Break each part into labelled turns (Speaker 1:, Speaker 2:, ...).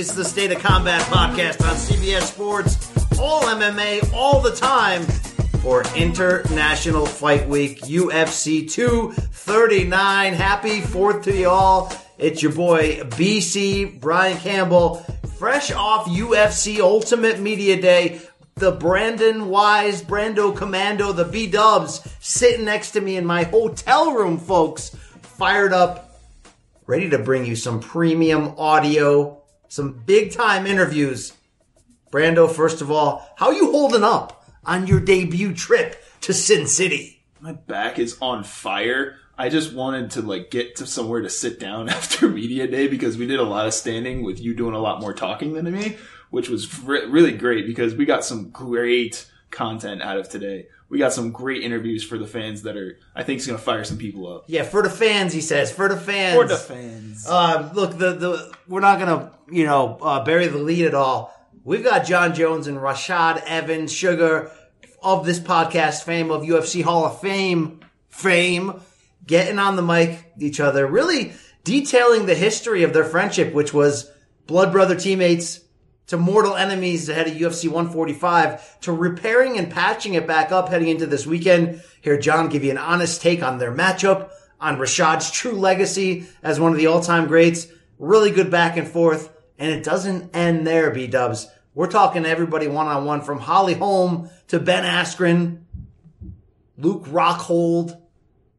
Speaker 1: It's the State of Combat podcast on CBS Sports. All MMA, all the time for International Fight Week UFC 239. Happy 4th to y'all. It's your boy BC Brian Campbell, fresh off UFC Ultimate Media Day. The Brandon Wise, Brando Commando, the B Dubs sitting next to me in my hotel room, folks. Fired up, ready to bring you some premium audio, some big time interviews. Brando, first of all, how you holding up on your debut trip to Sin City?
Speaker 2: My back is on fire. I just wanted to like get to somewhere to sit down after media day because we did a lot of standing with you doing a lot more talking than me, which was re- really great because we got some great content out of today. We got some great interviews for the fans that are, I think, is going to fire some people up.
Speaker 1: Yeah, for the fans, he says. For the fans.
Speaker 2: For the fans.
Speaker 1: Uh, look, the the we're not gonna you know uh, bury the lead at all. We've got Jon Jones and Rashad Evans, Sugar of this podcast fame of UFC Hall of Fame fame, getting on the mic each other, really detailing the history of their friendship, which was blood brother teammates to mortal enemies ahead of UFC 145 to repairing and patching it back up heading into this weekend. Here, Jon give you an honest take on their matchup, on Rashad's true legacy as one of the all-time greats. Really good back and forth. And it doesn't end there, B-dubs. We're talking to everybody one-on-one from Holly Holm to Ben Askren, Luke Rockhold,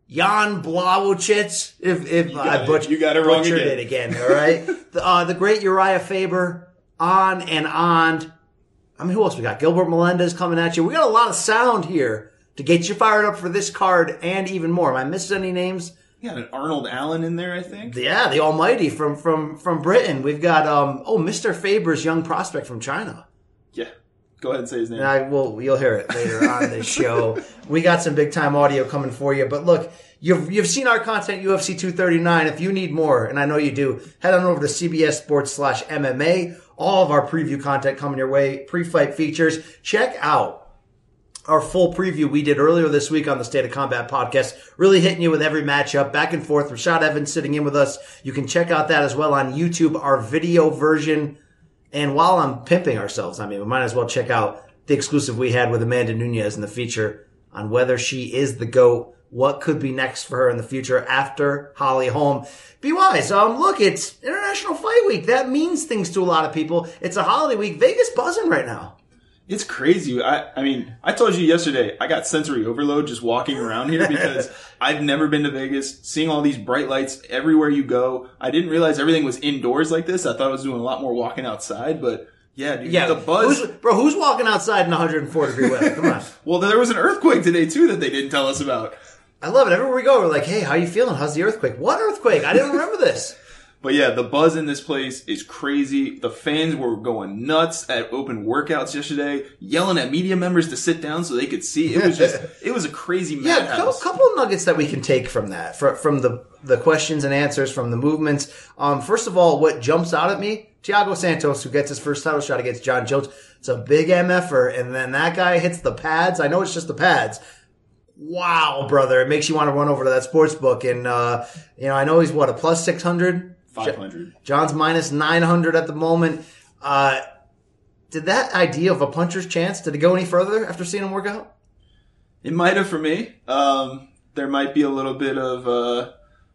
Speaker 1: Jan Blachowicz, if, if I butch-
Speaker 2: You got it wrong
Speaker 1: butchered
Speaker 2: again.
Speaker 1: it again, all right? the, uh, the great Uriah Faber, on and on. I mean, who else we got? Gilbert Melendez coming at you. We got a lot of sound here to get you fired up for this card and even more. Am I missing any names?
Speaker 2: You got an Arnold Allen in there, I think.
Speaker 1: Yeah, the Almighty from from from Britain. We've got um oh Mr. Faber's young prospect from China.
Speaker 2: Yeah. Go ahead and say his name.
Speaker 1: And I will you'll hear it later on this show. We got some big time audio coming for you. But look, you've you've seen our content UFC 239. If you need more, and I know you do, head on over to CBS Sports slash MMA. All of our preview content coming your way, pre-fight features. Check out our full preview we did earlier this week on the State of Combat podcast, really hitting you with every matchup, back and forth. Rashad Evans sitting in with us. You can check out that as well on YouTube, our video version. And while I'm pimping ourselves, I mean, we might as well check out the exclusive we had with Amanda Nunes in the feature on whether she is the GOAT, what could be next for her in the future after Holly Holm. Be wise. Um, look, it's International Fight Week. That means things to a lot of people. It's a holiday week. Vegas buzzing right now.
Speaker 2: It's crazy. I, I mean, I told you yesterday, I got sensory overload just walking around here because I've never been to Vegas, seeing all these bright lights everywhere you go. I didn't realize everything was indoors like this. I thought I was doing a lot more walking outside, but yeah, dude,
Speaker 1: Yeah,
Speaker 2: the buzz.
Speaker 1: Who's, bro, who's walking outside in 104 degree weather? Come on.
Speaker 2: Well, there was an earthquake today too that they didn't tell us about.
Speaker 1: I love it. Everywhere we go, we're like, hey, how you feeling? How's the earthquake? What earthquake? I didn't remember this.
Speaker 2: But yeah, the buzz in this place is crazy. The fans were going nuts at open workouts yesterday, yelling at media members to sit down so they could see. It was just, it was a crazy
Speaker 1: Yeah, a couple, of nuggets that we can take from that, from, from the, the questions and answers, from the movements. Um, first of all, what jumps out at me, Thiago Santos, who gets his first title shot against Jon Jones. It's a big MFer, and then that guy hits the pads. I know it's just the pads. Wow, brother. It makes you want to run over to that sports book. And, uh, you know, I know he's what, a plus 600?
Speaker 2: 500.
Speaker 1: Jon's minus 900 at the moment. Uh, did that idea of a puncher's chance, did it go any further after seeing him work out?
Speaker 2: It might have for me. Um, there might be a little bit of uh,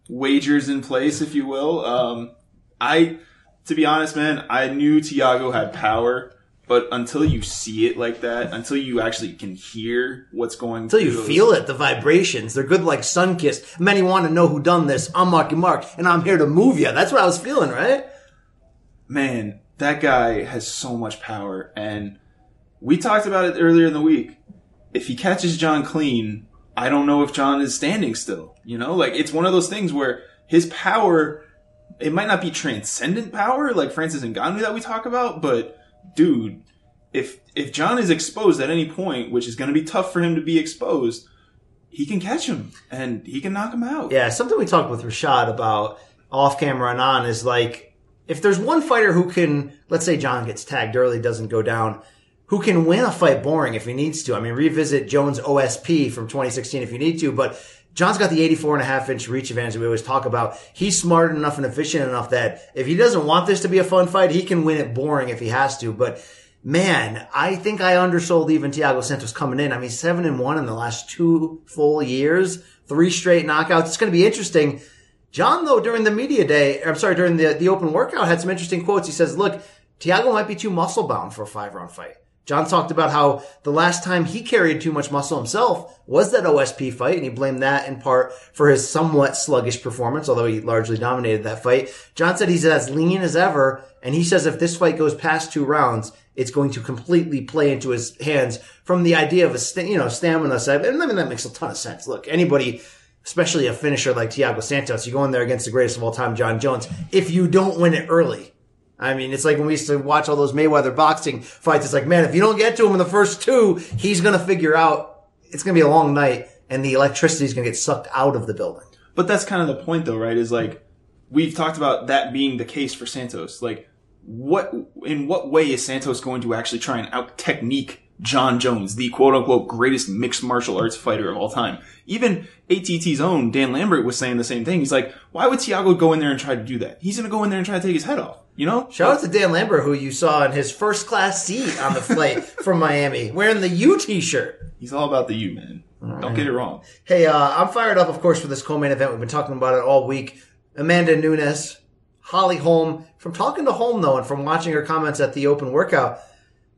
Speaker 2: wagers in place, if you will. Um, I, to be honest, man, I knew Thiago had power, but until you see it like that, until you actually can hear what's going,
Speaker 1: Until you feel it, the vibrations. They're good like sun kissed. Many want to know who done this. I'm Marky Mark, and I'm here to move you. That's what I was feeling, right?
Speaker 2: man, that guy has so much power. And we talked about it earlier in the week. If he catches Jon clean, I don't know if Jon is standing still. You know, like it's one of those things where his power, it might not be transcendent power like Francis and Ngannou that we talk about, but dude, if if Jon is exposed at any point, which is going to be tough for him to be exposed, he can catch him and he can knock him out.
Speaker 1: Yeah, something we talked with Rashad about off camera and on is like, if there's one fighter who can, let's say Jon gets tagged early, doesn't go down, who can win a fight boring if he needs to. I mean, revisit Jones OSP from 2016 if you need to, but Jon's got the 84 and a half inch reach advantage we always talk about. He's smart enough and efficient enough that if he doesn't want this to be a fun fight, he can win it boring if he has to. But man, I think I undersold even Thiago Santos coming in. I mean, seven and one in the last two full years, three straight knockouts. It's going to be interesting. Jon, though, during the media day, I'm sorry, during the, the open workout had some interesting quotes. He says, look, Thiago might be too muscle bound for a five round fight. Jon talked about how the last time he carried too much muscle himself was that OSP fight, and he blamed that in part for his somewhat sluggish performance, although he largely dominated that fight. Jon said he's as lean as ever, and he says if this fight goes past two rounds, it's going to completely play into his hands from the idea of a st- you know stamina side. And I mean that makes a ton of sense. Look, anybody, especially a finisher like Thiago Santos, you go in there against the greatest of all time, Jon Jones. If you don't win it early, I mean, it's like when we used to watch all those Mayweather boxing fights. It's like, man, if you don't get to him in the first two, he's going to figure out it's going to be a long night and the electricity is going to get sucked out of the building.
Speaker 2: But that's kind of the point, though, right? Is like we've talked about that being the case for Santos. Like, what in what way is Santos going to actually try and out technique Jon Jones, the quote unquote greatest mixed martial arts fighter of all time? Even ATT's own Dan Lambert was saying the same thing. He's like, why would Thiago go in there and try to do that? He's going to go in there and try to take his head off. You know?
Speaker 1: Shout out to Dan Lambert, who you saw in his first class seat on the flight from Miami, wearing the U t-shirt.
Speaker 2: He's all about the U, man. Don't get it wrong.
Speaker 1: Hey, uh, I'm fired up, of course, for this co-main event. We've been talking about it all week. Amanda Nunes, Holly Holm. From talking to Holm, though, and from watching her comments at the open workout,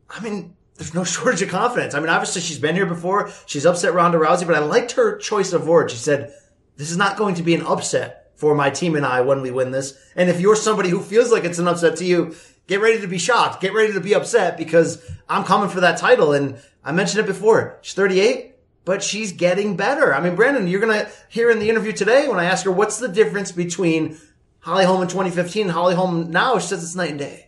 Speaker 1: I mean, there's no shortage of confidence. I mean, obviously she's been here before. She's upset Ronda Rousey, but I liked her choice of words. She said, this is not going to be an upset for my team and I when we win this. And if you're somebody who feels like it's an upset to you, get ready to be shocked. Get ready to be upset because I'm coming for that title. And I mentioned it before. She's 38, but she's getting better. I mean, Brandon, you're going to hear in the interview today when I ask her what's the difference between Holly Holm in 2015 and Holly Holm now, she says it's night and day.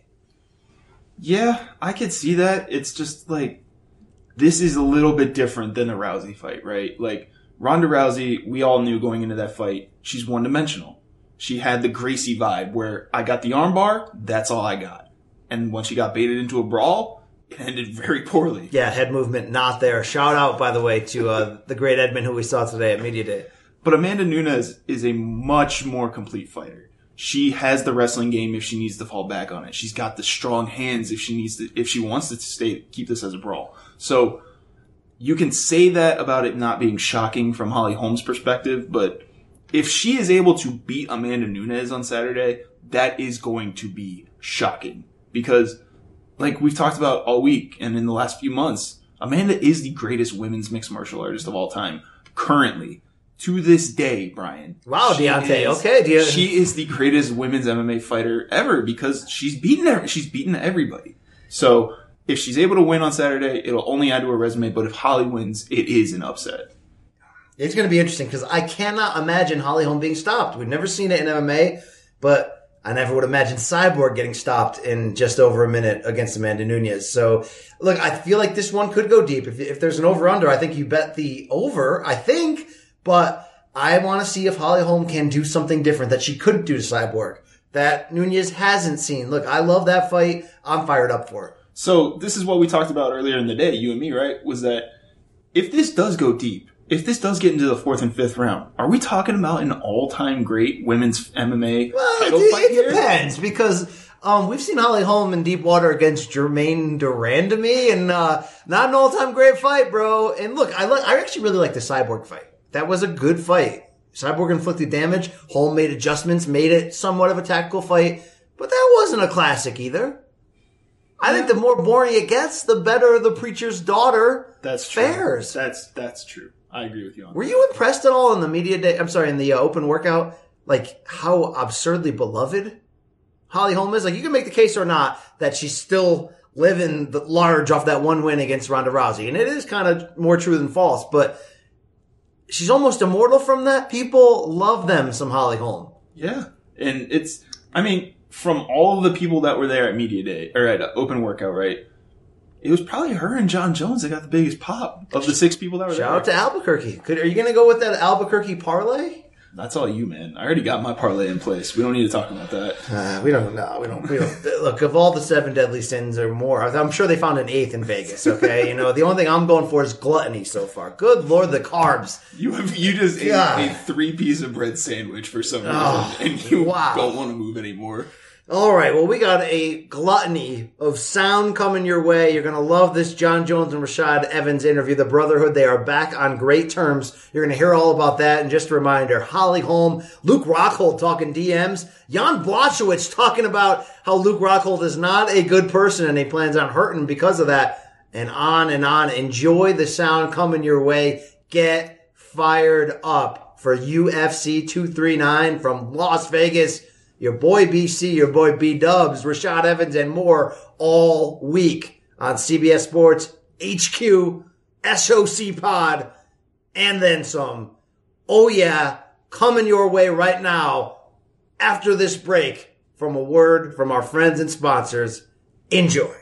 Speaker 2: Yeah, I could see that. It's just like this is a little bit different than a Rousey fight, right? Like Ronda Rousey, we all knew going into that fight, she's one dimensional. She had the Gracie vibe where I got the armbar, that's all I got. And once she got baited into a brawl, it ended very poorly.
Speaker 1: Yeah, head movement not there. Shout out, by the way, to uh, the great Edmund who we saw today at Media Day.
Speaker 2: But Amanda Nunes is a much more complete fighter. She has the wrestling game if she needs to fall back on it. She's got the strong hands if she needs to, if she wants to stay, keep this as a brawl. So you can say that about it not being shocking from Holly Holm's perspective, but if she is able to beat Amanda Nunes on Saturday, that is going to be shocking because like we've talked about all week and in the last few months, Amanda is the greatest women's mixed martial artist of all time currently. To this day, Brian.
Speaker 1: Wow, Deontay.
Speaker 2: is-
Speaker 1: Okay, Deo-
Speaker 2: she is the greatest women's MMA fighter ever because she's beaten every, she's beaten everybody. So if she's able to win on Saturday, it'll only add to her resume. But if Holly wins, it is an upset.
Speaker 1: It's going to be interesting because I cannot imagine Holly Holm being stopped. We've never seen it in MMA, but I never would imagine Cyborg getting stopped in just over a minute against Amanda Nunes. So, look, I feel like this one could go deep. If, if there's an over under, I think you bet the over, I think, but I want to see if Holly Holm can do something different that she couldn't do to Cyborg that Nunes hasn't seen. Look, I love that fight. I'm fired up for it.
Speaker 2: So this is what we talked about earlier in the day, you and me, right? Was that if this does go deep, if this does get into the fourth and fifth round, are we talking about an all-time great women's MMA
Speaker 1: Well,
Speaker 2: title
Speaker 1: it,
Speaker 2: fight
Speaker 1: it
Speaker 2: here?
Speaker 1: depends because um, we've seen Holly Holm in deep water against Germaine de Randamie, and uh, not an all-time great fight, bro. And look, I like, I actually really like the Cyborg fight. That was a good fight. Cyborg inflicted damage. Holm made adjustments, made it somewhat of a tactical fight, but that wasn't a classic either. I think the more boring it gets, the better the preacher's daughter
Speaker 2: That's true.
Speaker 1: fares.
Speaker 2: That's that's true. I agree with you on
Speaker 1: Were you impressed at all in the media day? I'm sorry, in the uh, open workout, like how absurdly beloved Holly Holm is? Like you can make the case or not that she's still living the large off that one win against Ronda Rousey, and it is kind of more true than false. But she's almost immortal from that. People love them some Holly Holm.
Speaker 2: Yeah, and it's. I mean, from all of the people that were there at media day or at uh, open workout, right? It was probably her and Jon Jones that got the biggest pop of the six people that were
Speaker 1: Shout
Speaker 2: there.
Speaker 1: Shout out to Albuquerque. Could, are you going to go with that Albuquerque parlay?
Speaker 2: That's all you, man. I already got my parlay in place. We don't need to talk about that.
Speaker 1: Uh, we don't know. We don't. We don't. Look, of all the seven deadly sins or more, I'm sure they found an eighth in Vegas. Okay, you know the only thing I'm going for is gluttony so far. Good lord, the carbs.
Speaker 2: You have you just ate a three piece of bread sandwich for some reason,
Speaker 1: Oh,
Speaker 2: and you
Speaker 1: wow.
Speaker 2: don't want to move anymore.
Speaker 1: All right, well, we got a gluttony of sound coming your way. You're going to love this Jon Jones and Rashad Evans interview. The Brotherhood, they are back on great terms. You're going to hear all about that. And just a reminder, Holly Holm, Luke Rockhold talking DMs, Jan Blachowicz talking about how Luke Rockhold is not a good person and he plans on hurting because of that. And on and on. Enjoy the sound coming your way. Get fired up for UFC 239 from Las Vegas your boy BC, your boy B Dubs, Rashad Evans, and more all week on CBS Sports, HQ, SOC Pod, and then some. Oh yeah, coming your way right now after this break from a word from our friends and sponsors. Enjoy.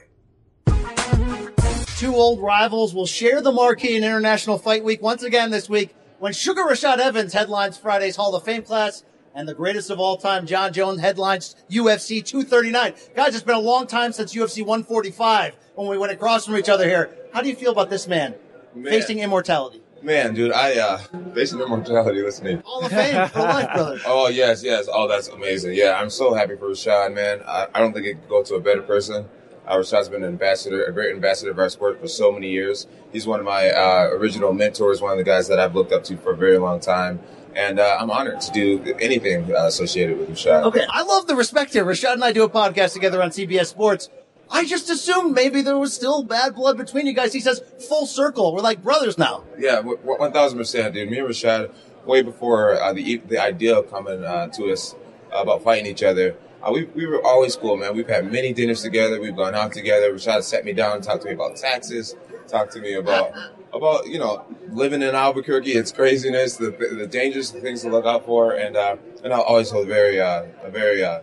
Speaker 1: Two old rivals will share the marquee in International Fight Week once again this week when Sugar Rashad Evans headlines Friday's Hall of Fame class and the greatest of all time, Jon Jones, headlines UFC 239. Guys, it's been a long time since UFC 145 when we went across from each other here. How do you feel about this man,
Speaker 3: Man.
Speaker 1: facing immortality?
Speaker 3: Man, dude, I uh facing immortality. Listen to me.
Speaker 1: Hall of Fame for life, brother.
Speaker 3: Oh yes, yes. Oh, that's amazing. Yeah, I'm so happy for Rashad, man. I, I don't think it could go to a better person. Uh, Rashad's been an ambassador, a great ambassador of our sport for so many years. He's one of my uh, original mentors, one of the guys that I've looked up to for a very long time, and uh, I'm honored to do anything uh, associated with Rashad.
Speaker 1: Okay, I love the respect here. Rashad and I do a podcast together on CBS Sports. I just assumed maybe there was still bad blood between you guys. He says full circle. We're like brothers now.
Speaker 3: Yeah, one thousand percent, dude. Me and Rashad, way before uh, the the idea of coming uh, to us about fighting each other, uh, we we were always cool, man. We've had many dinners together. We've gone out together. Rashad sat me down, talked to me about taxes, talked to me about about you know living in Albuquerque, its craziness, the the dangers, the things to look out for, and uh, and I always hold very uh, a very uh,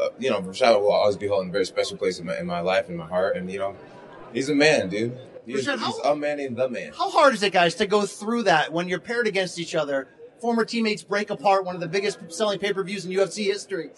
Speaker 3: uh, you know Rashad will always be holding a very special place in my in my life, in my heart, and you know he's a man, dude. He's,
Speaker 1: Rashad, how-
Speaker 3: he's a man and the man.
Speaker 1: How hard is it, guys, to go through that when you're paired against each other? Former teammates break apart, one of the biggest selling pay per views in UFC history.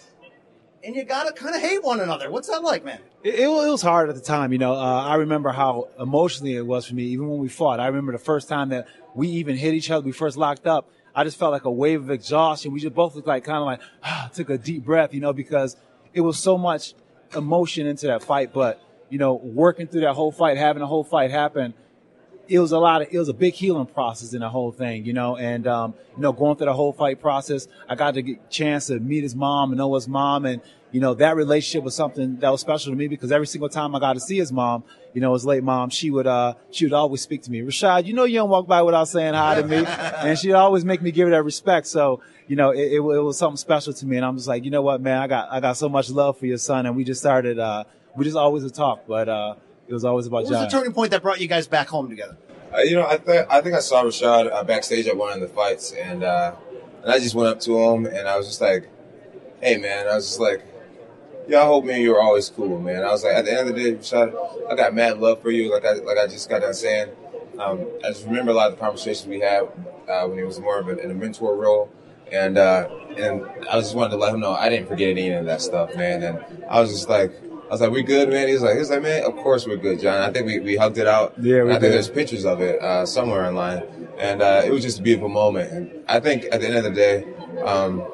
Speaker 1: And you gotta kind of hate one another. What's that like, man?
Speaker 4: It, it, was hard at the time, you know. Uh, I remember how emotionally it was for me, even when we fought. I remember the first time that we even hit each other, we first locked up. I just felt like a wave of exhaustion. We just both looked like kind of like took a deep breath, you know, because it was so much emotion into that fight. But you know, working through that whole fight, having the whole fight happen, it was a lot of it was a big healing process in the whole thing, you know, and um, you know, going through the whole fight process, I got the chance to meet his mom and know his mom and you know, that relationship was something that was special to me because every single time I got to see his mom, you know, his late mom, she would uh she would always speak to me. Rashad, you know you don't walk by without saying hi to me. and she'd always make me give her that respect. So, you know, it, it, it was something special to me. And I'm just like, you know what, man, I got I got so much love for your son and we just started uh we just always would talk, but uh it was always about
Speaker 1: What was the turning point that brought you guys back home together?
Speaker 3: Uh, you know, I think I think I saw Rashad uh, backstage at one of the fights, and uh, and I just went up to him, and I was just like, "Hey, man," I was just like, "Yeah, I hope me and you are always cool, man." I was like, at the end of the day, Rashad, I got mad love for you, like I like I just got done saying. Um, I just remember a lot of the conversations we had uh, when he was more of a, in a mentor role, and uh, and I just wanted to let him know I didn't forget any of that stuff, man. And I was just like, I was like, "We good, man?" He was like, "He was like, man, of course we're good, Jon." I think we, we hugged it out.
Speaker 4: Yeah, we
Speaker 3: I think there's pictures of it uh, somewhere online, and uh, it was just a beautiful moment. And I think at the end of the day, um,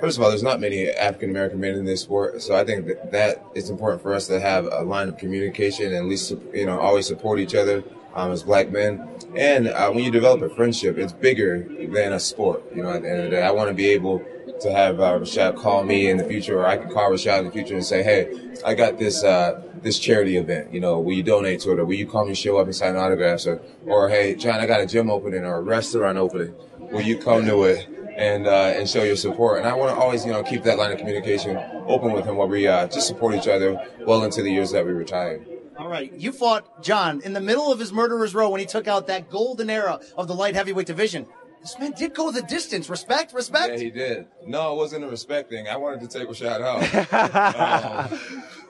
Speaker 3: first of all, there's not many African American men in this sport, so I think that, that it's important for us to have a line of communication and at least you know always support each other um, as black men. And uh, when you develop a friendship, it's bigger than a sport. You know, at the end of the day, I want to be able to have uh, Rashad call me in the future, or I can call Rashad in the future and say, "Hey, I got this uh, this charity event. You know, will you donate to it, or will you call me, show up and sign autographs, or, or hey, Jon, I got a gym opening or a restaurant opening. Will you come to it?" And, uh, and show your support. And I want to always, you know, keep that line of communication open with him while we uh, just support each other well into the years that we retire.
Speaker 1: All right, you fought John in the middle of his murderer's row when he took out that golden era of the light heavyweight division. This man did go the distance. Respect, respect.
Speaker 3: Yeah, he did. No, it wasn't a respect thing. I wanted to take a shot out. um,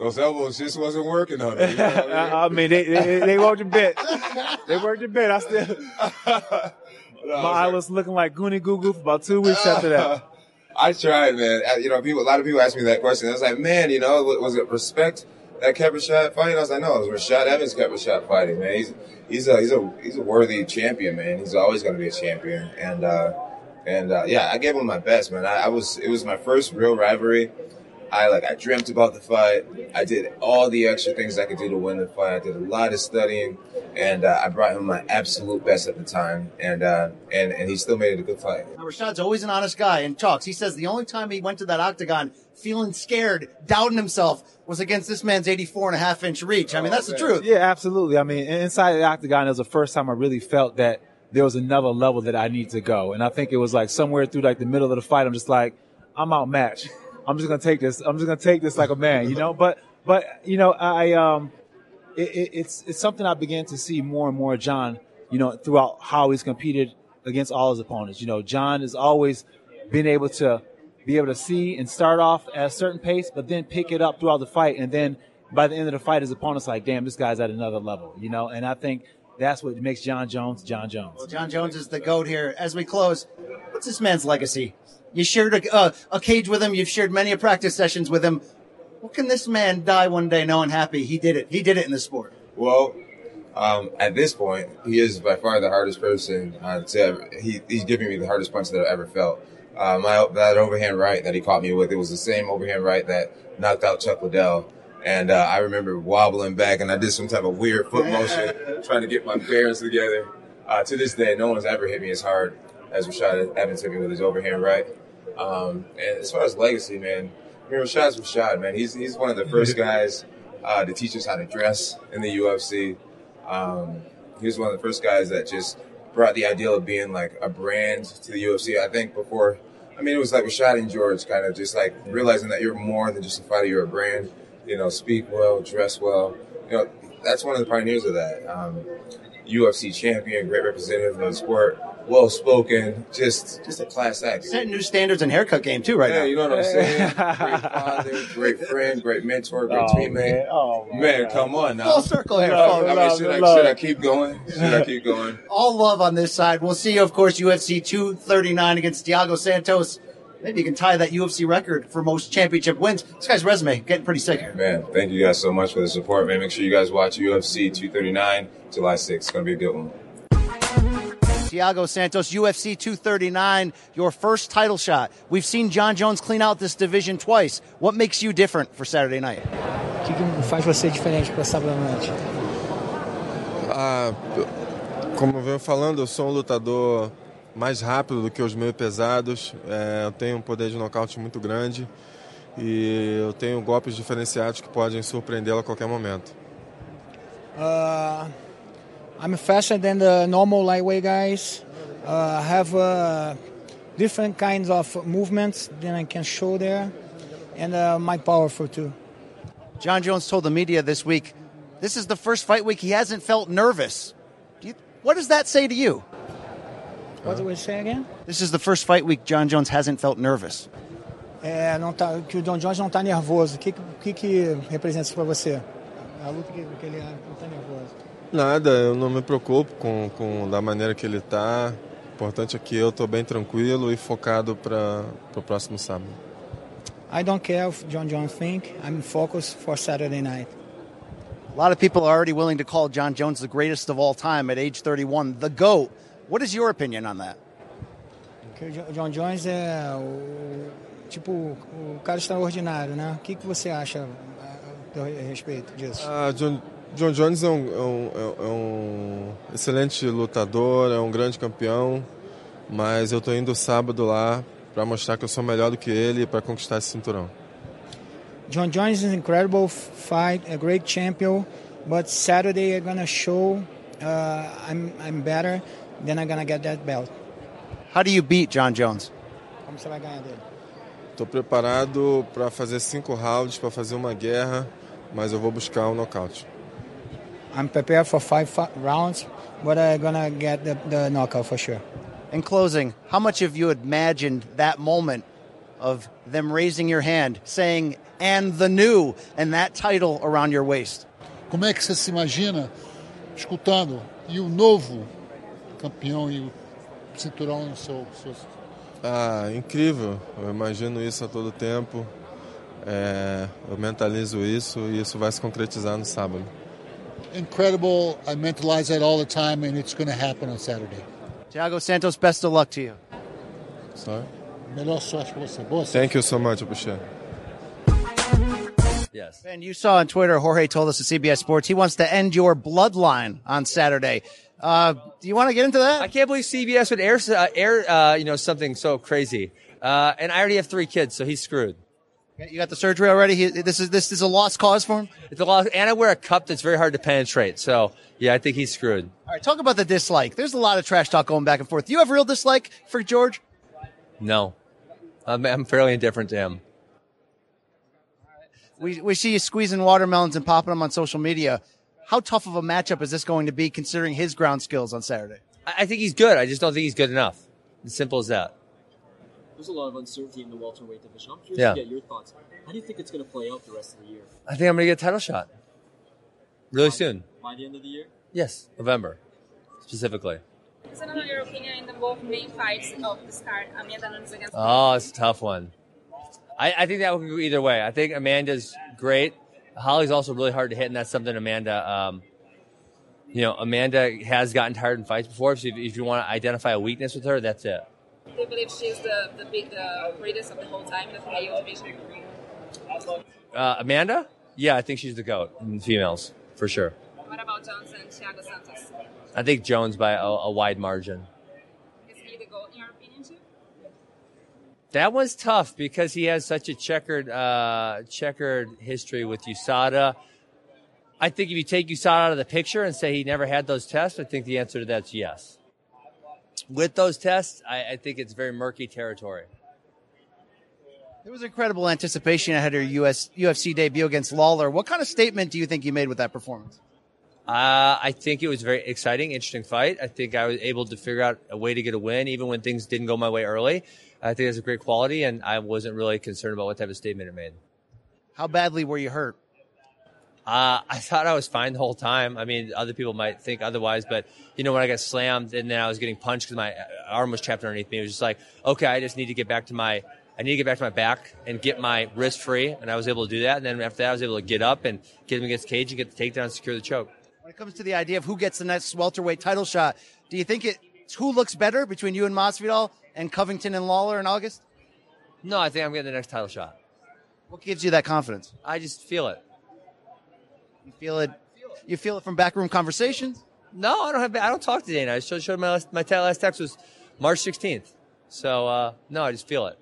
Speaker 3: those elbows just wasn't working on it. You know I mean?
Speaker 4: I mean, they, they, they worked a bit. They worked a bit. I still.
Speaker 3: No,
Speaker 4: My eye
Speaker 3: sorry.
Speaker 4: was looking like Goonie Goo Goo for about two weeks after that.
Speaker 3: I tried, man. You know, people. A lot of people ask me that question. I was like, man, you know, was it respect that kept a shot fighting? I was like, no, it was Rashad Evans kept Rashad fighting, man. He's he's a he's a he's a worthy champion, man. He's always going to be a champion, and uh, and uh, yeah, I gave him my best, man. I, I was it was my first real rivalry. I like I dreamt about the fight. I did all the extra things I could do to win the fight. I did a lot of studying, and uh, I brought him my absolute best at the time, and uh, and and he still made it a good fight.
Speaker 1: Now, Rashad's always an honest guy and talks. He says the only time he went to that octagon feeling scared, doubting himself, was against this man's 84 and a half inch reach. I mean, that's the truth.
Speaker 4: Yeah, absolutely. I mean, inside the octagon, it was the first time I really felt that there was another level that I need to go. And I think it was like somewhere through like the middle of the fight, I'm just like, I'm outmatched. I'm just gonna take this. I'm just gonna take this like a man, you know. But but you know, I um, it, it, it's it's something I began to see more and more, Jon. You know, throughout how he's competed against all his opponents. You know, Jon has always been able to be able to see and start off at a certain pace, but then pick it up throughout the fight, and then by the end of the fight, his opponent's like, "Damn, this guy's at another level," you know. And I think that's what makes Jon Jones Jon Jones.
Speaker 1: Well, Jon Jones is the goat here. As we close, what's this man's legacy? You shared a, uh, a cage with him. You've shared many a practice sessions with him. What can this man die one day knowing happy he did it? He did it in the sport.
Speaker 3: Well, um, at this point, he is by far the hardest person uh, to ever. He, he's giving me the hardest punch that I've ever felt. Uh, my that overhand right that he caught me with, it was the same overhand right that knocked out Chuck Liddell. And uh, I remember wobbling back, and I did some type of weird foot motion, trying to get my bearings together. Uh, to this day, no one's ever hit me as hard as Rashad Evans hit me with his overhand right. Um, and as far as legacy, man, I mean, Rashad's Rashad, man. He's he's one of the first guys uh, to teach us how to dress in the UFC. Um, he was one of the first guys that just brought the ideal of being like a brand to the UFC. I think before, I mean, it was like Rashad and George kind of just like realizing that you're more than just a fighter, you're a brand. You know, speak well, dress well. You know, that's one of the pioneers of that. Um, UFC champion, great representative of the sport, well spoken, just just a class act.
Speaker 1: Setting new standards in haircut game too right
Speaker 3: Yeah,
Speaker 1: now.
Speaker 3: you know what I'm saying? Great father, great friend, great mentor, great
Speaker 4: Oh,
Speaker 3: teammate.
Speaker 4: man. Oh,
Speaker 3: man,
Speaker 4: God.
Speaker 3: come on now.
Speaker 1: Full circle here.
Speaker 4: Love.
Speaker 3: I mean, should I, should I keep going? Should I keep going?
Speaker 1: All love on this side. We'll see you, of course, UFC 239 against Thiago Santos. Maybe you can tie that UFC record for most championship wins. This guy's resume getting pretty sick here.
Speaker 3: Man, thank you guys so much for the support, man. Make sure you guys watch UFC 239 July 6th. It's going to be a good one.
Speaker 1: Thiago Santos, UFC 239, your first title shot. We've seen John Jones clean out this division twice. What makes you different for Saturday night?
Speaker 5: O que, que faz você diferente para sábado à noite?
Speaker 6: Ah, como eu venho falando, eu sou um lutador mais rápido do que os meio pesados. É, eu tenho um poder de nocaute muito grande e eu tenho golpes diferenciados que podem surpreendê-lo a qualquer momento.
Speaker 5: Uh, I'm faster than the normal lightweight guys. Uh, have uh, different kinds of movements than I can show there, and uh, my powerful too.
Speaker 1: Jon Jones told the media this week, this is the first fight week he hasn't felt nervous. Do you, what does that say to you?
Speaker 5: What do we say again?
Speaker 1: This is the first fight week Jon Jones hasn't felt nervous.
Speaker 5: É, não tá, que o Jon Jones não está nervoso. O que, que, que representa isso para você? A luta que, que ele não está nervoso.
Speaker 6: Nada, eu não me preocupo com, com da maneira que ele está. O importante é que eu estou bem tranquilo e focado para o próximo sábado.
Speaker 5: I don't care if John Jones think. I'm focused for Saturday night.
Speaker 1: A lot of people are already willing to call John Jones the greatest of all time at age 31, the GOAT. What is your opinion on that?
Speaker 5: John Jones é o tipo o cara extraordinário, né? O que, que você acha ah, a respeito disso?
Speaker 6: Ah, John, John Jones é um, é um- é um excelente lutador, é um grande campeão, mas eu estou indo sábado lá para mostrar que eu sou melhor do que ele para conquistar esse cinturão.
Speaker 5: John Jones is an incredible fight, a great champion, but Saturday I'm gonna show uh, I'm I'm better, then I'm gonna get that belt.
Speaker 1: How do you beat John Jones?
Speaker 5: Como você vai ganhar dele?
Speaker 6: Estou preparado para fazer cinco rounds, para fazer uma guerra, mas eu vou buscar um nocaute.
Speaker 5: I'm prepared for five fi- rounds, but I'm gonna get the, the knockout for sure.
Speaker 1: In closing, how much have you imagined that moment of them raising your hand, saying, and the new, and that title around your waist?
Speaker 7: Como é que você se imagina escutando e o novo campeão e o cinturão no seu, seu
Speaker 6: Ah, incrível. Eu imagino isso a todo tempo. É, eu mentalizo isso e isso vai se concretizar no sábado.
Speaker 7: Incredible. I mentalize that all the time, and it's going to happen on Saturday.
Speaker 1: Thiago Santos, best of luck to you.
Speaker 6: Sorry?
Speaker 7: Melhor sorte para você. Boa sorte.
Speaker 6: Thank you so much, Apuxê.
Speaker 8: Yes.
Speaker 1: And you saw on Twitter, Jorge told us at CBS Sports he wants to end your bloodline on Saturday. Uh, do you want to get into that?
Speaker 8: I can't believe CBS would air, uh, air uh, you know, something so crazy. Uh, and I already have three kids, so he's screwed.
Speaker 1: You got the surgery already. He, this is this is a lost cause for him.
Speaker 8: It's a lot, and I wear a cup that's very hard to penetrate. So yeah, I think he's screwed.
Speaker 1: All right, talk about the dislike. There's a lot of trash talk going back and forth. Do you have real dislike for George?
Speaker 8: No, I'm, I'm fairly indifferent to him.
Speaker 1: We we see you squeezing watermelons and popping them on social media. How tough of a matchup is this going to be, considering his ground skills on Saturday?
Speaker 8: I, I think he's good. I just don't think he's good enough. As simple as that.
Speaker 9: There's a lot of uncertainty in the welterweight division. I'm curious
Speaker 8: Yeah.
Speaker 9: to get your thoughts. How do you think it's going to play out the rest of the year?
Speaker 8: I think I'm going to get a title shot really soon.
Speaker 9: By the end of the year?
Speaker 8: Yes, November specifically.
Speaker 10: So, in your opinion, in the both main fights of this card, Amanda Nunes against
Speaker 8: Oh, it's a tough one. I, I think that would go either way. I think Amanda's great. Holly's also really hard to hit, and that's something Amanda. Um, you know, Amanda has gotten tired in fights before. So if, if you want to identify a weakness with her, that's it.
Speaker 10: You believe she's the the, big, the greatest of the whole time, the male division?
Speaker 8: Uh, Amanda? Yeah, I think she's the goat in females for sure.
Speaker 10: What about Jones and Thiago Santos?
Speaker 8: I think Jones by a, a wide margin.
Speaker 10: Is he the goat in your opinion too?
Speaker 8: That was tough because he has such a checkered, uh, checkered history with USADA. I think if you take USADA out of the picture and say he never had those tests, I think the answer to that's yes. With those tests, I, I think it's very murky territory.
Speaker 1: There was incredible anticipation ahead of your US, UFC debut against Lawler. What kind of statement do you think you made with that performance?
Speaker 8: Uh, I think it was a very exciting, interesting fight. I think I was able to figure out a way to get a win, even when things didn't go my way early. I think it's a great quality, and I wasn't really concerned about what type of statement it made.
Speaker 1: How badly were you hurt?
Speaker 8: Uh, I thought I was fine the whole time. I mean, other people might think otherwise, but you know, when I got slammed and then I was getting punched because my arm was trapped underneath me, it was just like, okay, I just need to get back to my, I need to get back to my back and get my wrist free, and I was able to do that. And then after that, I was able to get up and get him against cage and get the takedown and secure the choke.
Speaker 1: When it comes to the idea of who gets the next welterweight title shot, do you think it's who looks better between you and Masvidal and Covington and Lawler in August?
Speaker 8: No, I think I'm getting the next title shot.
Speaker 1: What gives you that confidence?
Speaker 8: I just feel it.
Speaker 1: You feel it. You feel it from backroom conversations.
Speaker 8: No, I don't have. I don't talk to Dana. I showed, showed my last, my last text was March 16th. So uh, no, I just feel it.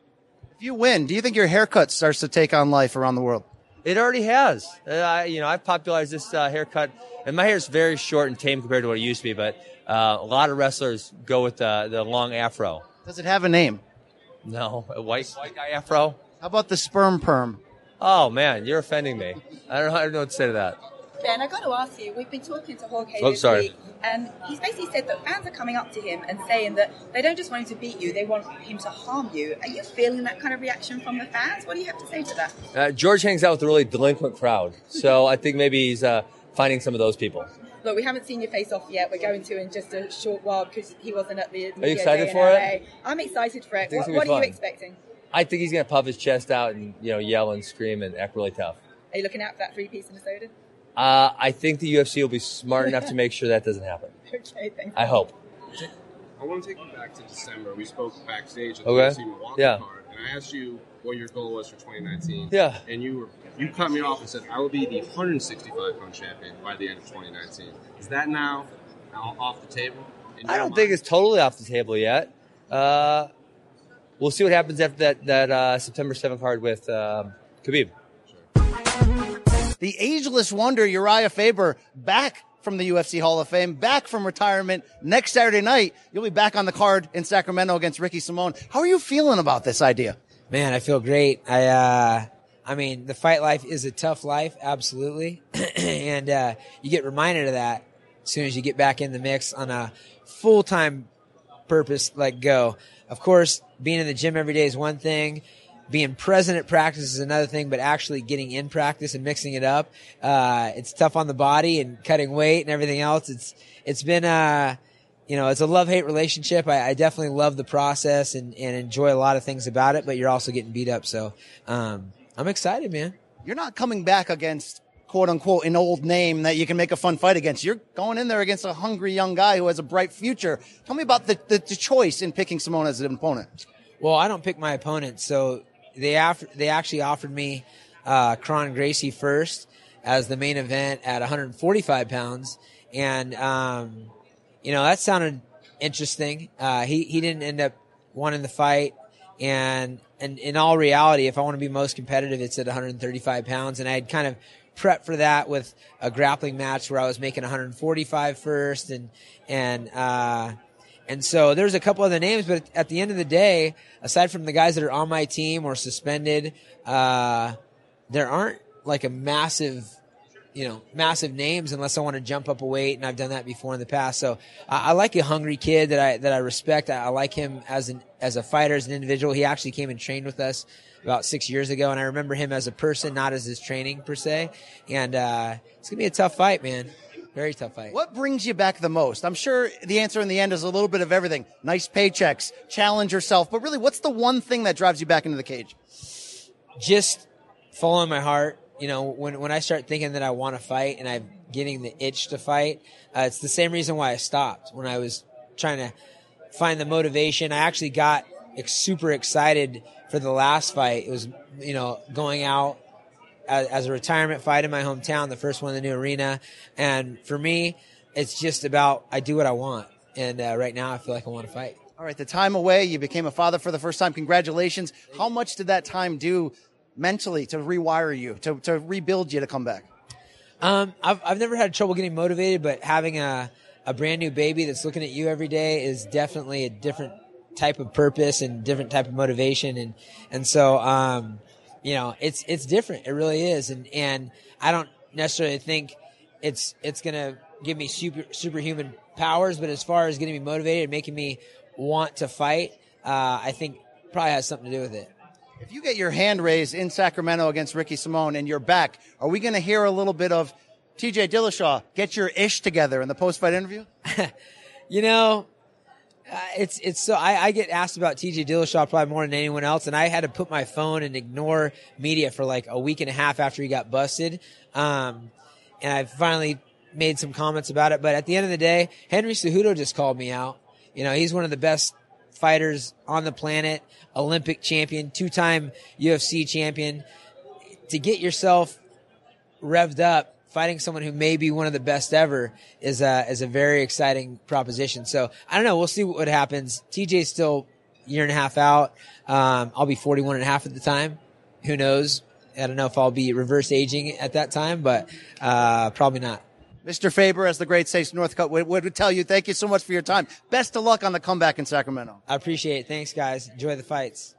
Speaker 1: If you win, do you think your haircut starts to take on life around the world?
Speaker 8: It already has. Uh, I, you know, I've popularized this uh, haircut, and my hair is very short and tame compared to what it used to be. But uh, a lot of wrestlers go with the the long afro.
Speaker 1: Does it have a name?
Speaker 8: No, a white white guy afro.
Speaker 1: How about the sperm perm?
Speaker 8: Oh man, you're offending me. I don't know. I don't know what to say to that.
Speaker 11: Ben, I got to ask you. We've been talking to Jorge
Speaker 8: Oh,
Speaker 11: this
Speaker 8: sorry.
Speaker 11: week, and he's basically said that fans are coming up to him and saying that they don't just want him to beat you; they want him to harm you. Are you feeling that kind of reaction from the fans? What do you have to say to that?
Speaker 8: Uh, George hangs out with a really delinquent crowd, so I think maybe he's uh, finding some of those people.
Speaker 11: Look, we haven't seen your face off yet. We're going to in just a short while because he wasn't at the.
Speaker 8: Are you excited for it?
Speaker 11: I'm excited for it. What, what are you expecting?
Speaker 8: I think he's gonna puff his chest out and you know yell and scream and act really tough.
Speaker 11: Are you looking out for that three piece in a soda?
Speaker 8: Uh, I think the UFC will be smart enough to make sure that doesn't happen.
Speaker 11: Okay, thanks.
Speaker 8: I hope.
Speaker 12: I want to take you back to December. We spoke backstage at
Speaker 8: Okay.
Speaker 12: the UFC Milwaukee
Speaker 8: Yeah.
Speaker 12: card, and I asked you what your goal was for 2019.
Speaker 8: Yeah.
Speaker 12: And you were you cut me off and said I will be the 165 pound champion by the end of 2019. Is that now now off the table?
Speaker 8: I don't
Speaker 12: mind?
Speaker 8: think it's totally off the table yet. Uh, we'll see what happens after that that uh, September 7th card with um, Khabib.
Speaker 1: The ageless wonder Uriah Faber back from the UFC Hall of Fame, back from retirement next Saturday night. You'll be back on the card in Sacramento against Ricky Simón. How are you feeling about this idea?
Speaker 13: Man, I feel great. I, uh, I mean, the fight life is a tough life, absolutely. and, uh, you get reminded of that as soon as you get back in the mix on a full-time purpose let go. Of course, being in the gym every day is one thing. Being present at practice is another thing, but actually getting in practice and mixing it up, uh, it's tough on the body and cutting weight and everything else. It's, it's been, uh, you know, it's a love hate relationship. I, I definitely love the process and, and enjoy a lot of things about it, but you're also getting beat up. So, um, I'm excited, man.
Speaker 1: You're not coming back against quote unquote an old name that you can make a fun fight against. You're going in there against a hungry young guy who has a bright future. Tell me about the, the, the choice in picking Simón as an opponent.
Speaker 13: Well, I don't pick my opponents, so they after, they actually offered me uh, Kron Gracie first as the main event at 145 pounds, and um, you know that sounded interesting. Uh, he he didn't end up wanting the fight, and and in all reality, if I want to be most competitive, it's at 135 pounds, and I had kind of prepped for that with a grappling match where I was making 145 first, and and uh, and so there's a couple other names, but at the end of the day, aside from the guys that are on my team or suspended, uh, there aren't like a massive, you know, massive names unless I want to jump up a weight, and I've done that before in the past. So I, I like a hungry kid that I that I respect. I, I like him as an as a fighter, as an individual. He actually came and trained with us about six years ago, and I remember him as a person, not as his training per se. And uh, it's gonna be a tough fight, man. Very tough fight.
Speaker 1: What brings you back the most? I'm sure the answer in the end is a little bit of everything. Nice paychecks, challenge yourself, but really, what's the one thing that drives you back into the cage?
Speaker 13: Just following my heart. You know, when when I start thinking that I want to fight and I'm getting the itch to fight, uh, it's the same reason why I stopped when I was trying to find the motivation. I actually got ex- super excited for the last fight. It was, you know, going out as, as a retirement fight in my hometown, the first one in the new arena. And for me, it's just about I do what I want. And uh, right now, I feel like I want to fight.
Speaker 1: All right, the time away, you became a father for the first time. Congratulations. How much did that time do mentally to rewire you, to, to rebuild you to come back?
Speaker 13: Um, I've, I've never had trouble getting motivated, but having a, a brand new baby that's looking at you every day is definitely a different type of purpose and different type of motivation. And, and so, um, you know, it's, it's different. It really is. And, and I don't necessarily think it's, it's going to give me super, superhuman powers, but as far as getting me motivated and making me want to fight, uh, I think probably has something to do with it.
Speaker 1: If you get your hand raised in Sacramento against Ricky Simón and you're back, are we going to hear a little bit of TJ Dillashaw get your ish together in the post fight interview?
Speaker 13: you know, uh, it's it's so I, I get asked about TJ Dillashaw probably more than anyone else, and I had to put my phone and ignore media for like a week and a half after he got busted. Um, and I finally made some comments about it. But at the end of the day, Henry Cejudo just called me out. You know, he's one of the best fighters on the planet, Olympic champion, two-time UFC champion. To get yourself revved up fighting someone who may be one of the best ever is a, is a very exciting proposition. So I don't know. We'll see what happens. TJ's still a year and a half out. Um, I'll be 41 and a half at the time. Who knows? I don't know if I'll be reverse aging at that time, but, uh, probably not.
Speaker 1: Mr. Faber, as the great Sage Northcutt would, would tell you, thank you so much for your time. Best of luck on the comeback in Sacramento.
Speaker 13: I appreciate it. Thanks, guys. Enjoy the fights.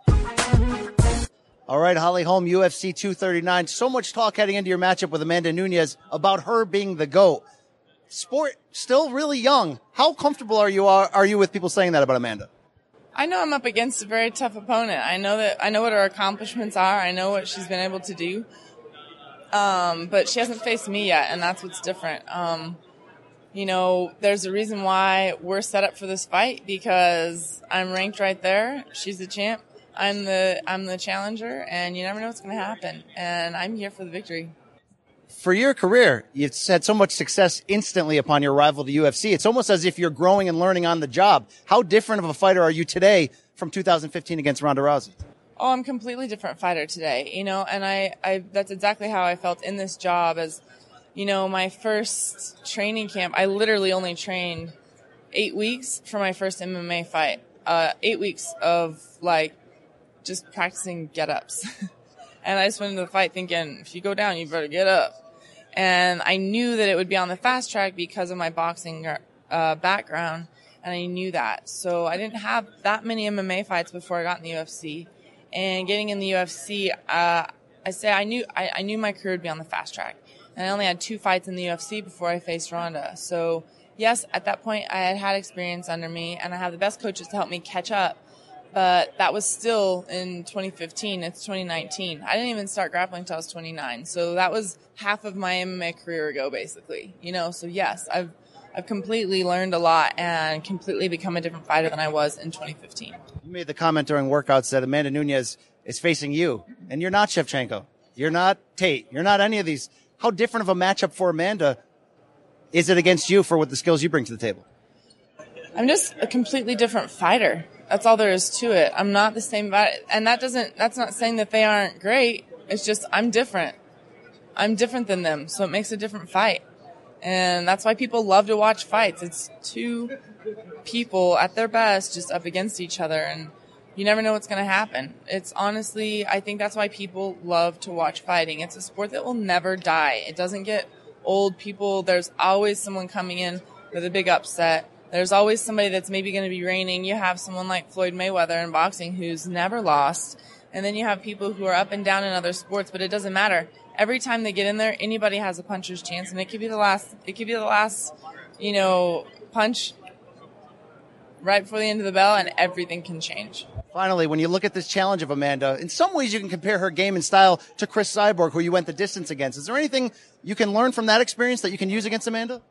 Speaker 1: All right, Holly Holm, UFC 239. So much talk heading into your matchup with Amanda Nunes about her being the GOAT. Sport still really young. How comfortable are you are, are you with people saying that about Amanda?
Speaker 14: I know I'm up against a very tough opponent. I know that I know what her accomplishments are. I know what she's been able to do. Um, but she hasn't faced me yet, and that's what's different. Um, you know, there's a reason why we're set up for this fight because I'm ranked right there. She's the champ. I'm the I'm the challenger, and you never know what's going to happen. And I'm here for the victory.
Speaker 1: For your career, you've had so much success instantly upon your arrival to UFC. It's almost as if you're growing and learning on the job. How different of a fighter are you today from 2015 against Ronda Rousey?
Speaker 14: Oh, I'm a completely different fighter today, you know, and I, I that's exactly how I felt in this job as, you know, my first training camp, I literally only trained eight weeks for my first MMA fight. Uh, eight weeks of like just practicing get ups. and I just went into the fight thinking, if you go down, you better get up. And I knew that it would be on the fast track because of my boxing uh, background. And I knew that. So I didn't have that many MMA fights before I got in the UFC. And getting in the UFC, uh, I say I knew, I, I knew my career would be on the fast track. And I only had two fights in the UFC before I faced Ronda. So yes, at that point I had had experience under me and I have the best coaches to help me catch up but that was still in 2015. It's 2019. I didn't even start grappling until I was 29. So that was half of my MMA career ago, basically. You know, so yes, I've I've completely learned a lot and completely become a different fighter than I was in 2015.
Speaker 1: You made the comment during workouts that Amanda Nunes is facing you, and you're not Shevchenko. You're not Tate. You're not any of these. How different of a matchup for Amanda is it against you for what the skills you bring to the table?
Speaker 14: I'm just a completely different fighter. That's all there is to it. I'm not the same, and that doesn't. That's not saying that they aren't great. It's just I'm different. I'm different than them, so it makes a different fight, and that's why people love to watch fights. It's two people at their best, just up against each other, and you never know what's going to happen. It's honestly, I think that's why people love to watch fighting. It's a sport that will never die. It doesn't get old. People, there's always someone coming in with a big upset there's always somebody that's maybe going to be reigning. You have someone like Floyd Mayweather in boxing who's never lost. And then you have people who are up and down in other sports, but it doesn't matter. Every time they get in there, anybody has a puncher's chance and it could be the last, it could be the last, you know, punch right before the end of the bell and everything can change.
Speaker 1: Finally, when you look at this challenge of Amanda, in some ways you can compare her game and style to Chris Cyborg, who you went the distance against. Is there anything you can learn from that experience that you can use against Amanda?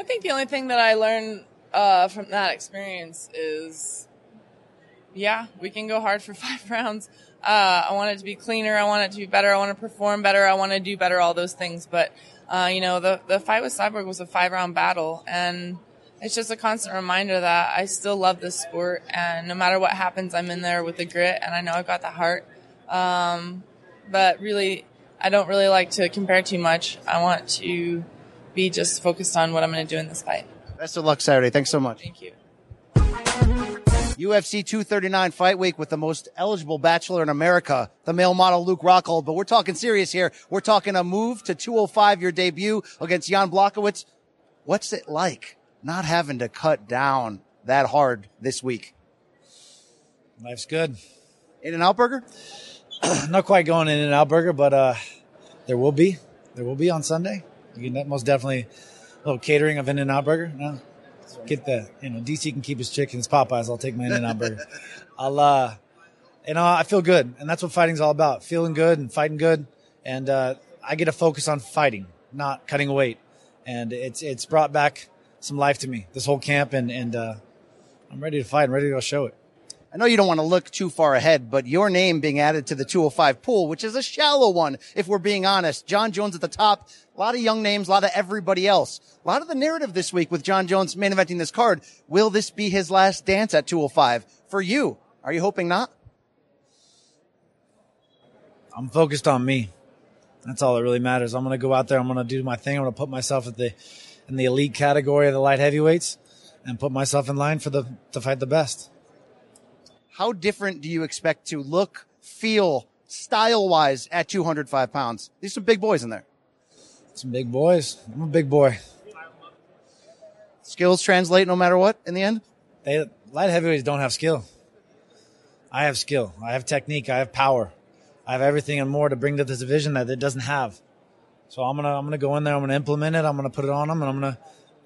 Speaker 14: I think the only thing that I learned uh, from that experience is, yeah, we can go hard for five rounds. Uh, I want it to be cleaner. I want it to be better. I want to perform better. I want to do better. All those things. But uh, you know, the the fight with Cyborg was a five round battle, and it's just a constant reminder that I still love this sport, and no matter what happens, I'm in there with the grit, and I know I've got the heart. Um, but really, I don't really like to compare too much. I want to be just focused on what I'm going to do in this fight.
Speaker 1: Best of luck Saturday. Thanks so much.
Speaker 14: Thank you.
Speaker 1: UFC 239 fight week with the most eligible bachelor in America, the male model Luke Rockhold. But we're talking serious here. We're talking a move to 205 your debut against Jan Blachowicz. What's it like not having to cut down that hard this week?
Speaker 4: Life's good.
Speaker 1: In and out burger?
Speaker 4: not quite going in and out burger, but uh, there will be. There will be on Sunday. You can most definitely a little catering of In and Out Burger. No, get the you know DC can keep his chickens Popeyes. I'll take my In and Out Burger. I'll uh, you know I feel good, and that's what fighting's all about: feeling good and fighting good. And uh, I get to focus on fighting, not cutting weight, and it's it's brought back some life to me this whole camp, and and uh, I'm ready to fight. I'm ready to go show it.
Speaker 1: I know you don't want to look too far ahead, but your name being added to the 205 pool, which is a shallow one, if we're being honest. Jon Jones at the top, a lot of young names, a lot of everybody else. A lot of the narrative this week with Jon Jones main eventing this card. Will this be his last dance at 205? For you, are you hoping not?
Speaker 4: I'm focused on me. That's all that really matters. I'm going to go out there. I'm going to do my thing. I'm going to put myself at the, in the elite category of the light heavyweights and put myself in line for the, to fight the best
Speaker 1: how different do you expect to look, feel, style wise at 205 pounds? These are big boys in there.
Speaker 4: Some big boys. I'm a big boy.
Speaker 1: Skills translate no matter what in the end?
Speaker 4: They, light heavyweights don't have skill. I have skill. I have technique. I have power. I have everything and more to bring to this division that it doesn't have. So I'm gonna I'm gonna go in there. I'm gonna implement it. I'm gonna put it on them, and I'm gonna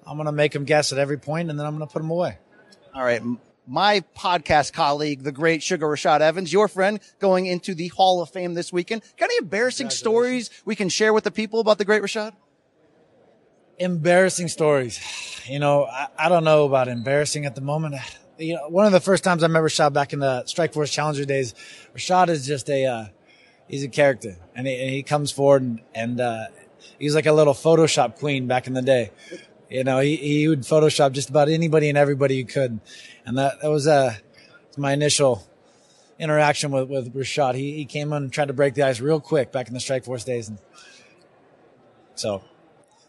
Speaker 4: I'm gonna make them guess at every point, and then I'm gonna put them away.
Speaker 1: All right, my podcast colleague, the great Sugar Rashad Evans, your friend, going into the Hall of Fame this weekend. Got any embarrassing stories we can share with the people about the great Rashad?
Speaker 4: Embarrassing stories. You know, I, I don't know about embarrassing at the moment. You know, one of the first times I met Rashad back in the Strikeforce Challenger days, Rashad is just a, uh, he's a character and he, and he comes forward and, and uh, he's like a little Photoshop queen back in the day. You know, he, he would Photoshop just about anybody and everybody he could and that that was uh, my initial interaction with with Rashad. He he came in and tried to break the ice real quick back in the Strikeforce days, and so.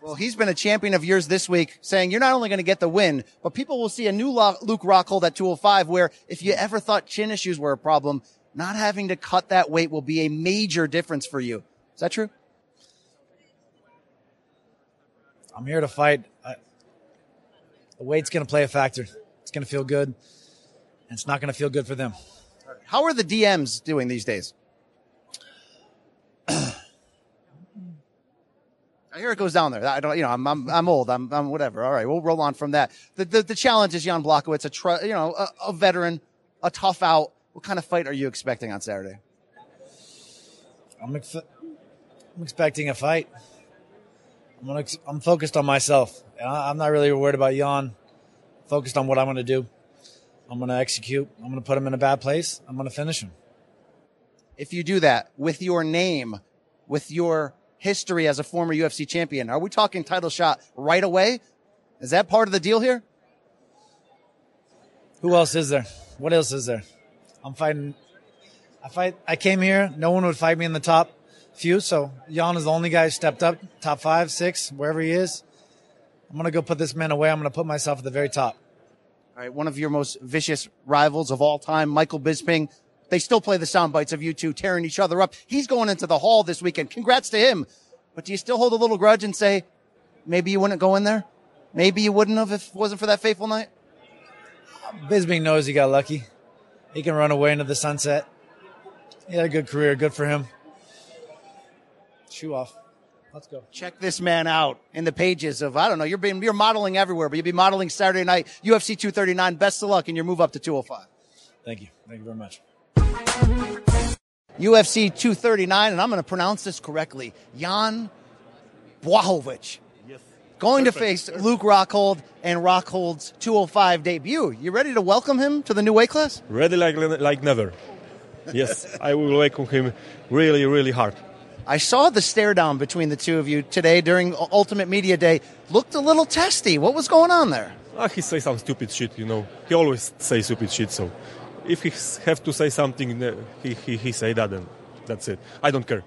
Speaker 1: Well, he's been a champion of yours this week, saying you're not only going to get the win, but people will see a new Luke Rockhold at 205. Where if you ever thought chin issues were a problem, not having to cut that weight will be a major difference for you. Is that true?
Speaker 4: I'm here to fight. I, the weight's going to play a factor. It's going to feel good. And it's not going to feel good for them.
Speaker 1: How are the DMs doing these days? I hear it goes down there. I don't, you know, I'm, I'm, I'm old. I'm, I'm whatever. All right. We'll roll on from that. The, the, the challenge is Jan Blachowicz, a, tr- you know, a, a veteran, a tough out. What kind of fight are you expecting on Saturday?
Speaker 4: I'm, ex- I'm expecting a fight. I'm, gonna, I'm focused on myself. I'm not really worried about Jan. Focused on what I'm going to do. I'm going to execute. I'm going to put him in a bad place. I'm going to finish him.
Speaker 1: If you do that with your name, with your history as a former UFC champion, are we talking title shot right away? Is that part of the deal here?
Speaker 4: Who else is there? What else is there? I'm fighting. I fight. I came here. No one would fight me in the top few. So Jan is the only guy who stepped up, top five, six, wherever he is. I'm gonna go put this man away. I'm gonna put myself at the very top.
Speaker 1: All right, one of your most vicious rivals of all time, Michael Bisping. They still play the sound bites of you two tearing each other up. He's going into the hall this weekend. Congrats to him. But do you still hold a little grudge and say, maybe you wouldn't go in there? Maybe you wouldn't have if it wasn't for that fateful night?
Speaker 4: Bisping knows he got lucky. He can run away into the sunset. He had a good career. Good for him. Shoe off. Let's go.
Speaker 1: Check this man out in the pages of, I don't know, you're being, you're modeling everywhere, but you'll be modeling Saturday night, UFC 239. Best of luck in your move up to 205.
Speaker 4: Thank you. Thank you very much.
Speaker 1: UFC 239, and I'm going to pronounce this correctly. Jan Błachowicz. Going to face Luke Rockhold and Rockhold's 205 debut. You ready to welcome him to the new weight class?
Speaker 15: Ready like like never. Yes, I will welcome him really, really hard.
Speaker 1: I saw the stare down between the two of you today during Ultimate Media Day. Looked a little testy. What was going on there?
Speaker 15: Ah, he say some stupid shit, you know. He always say stupid shit, so if he have to say something, uh, he, he, he say that, and that's it. I don't care.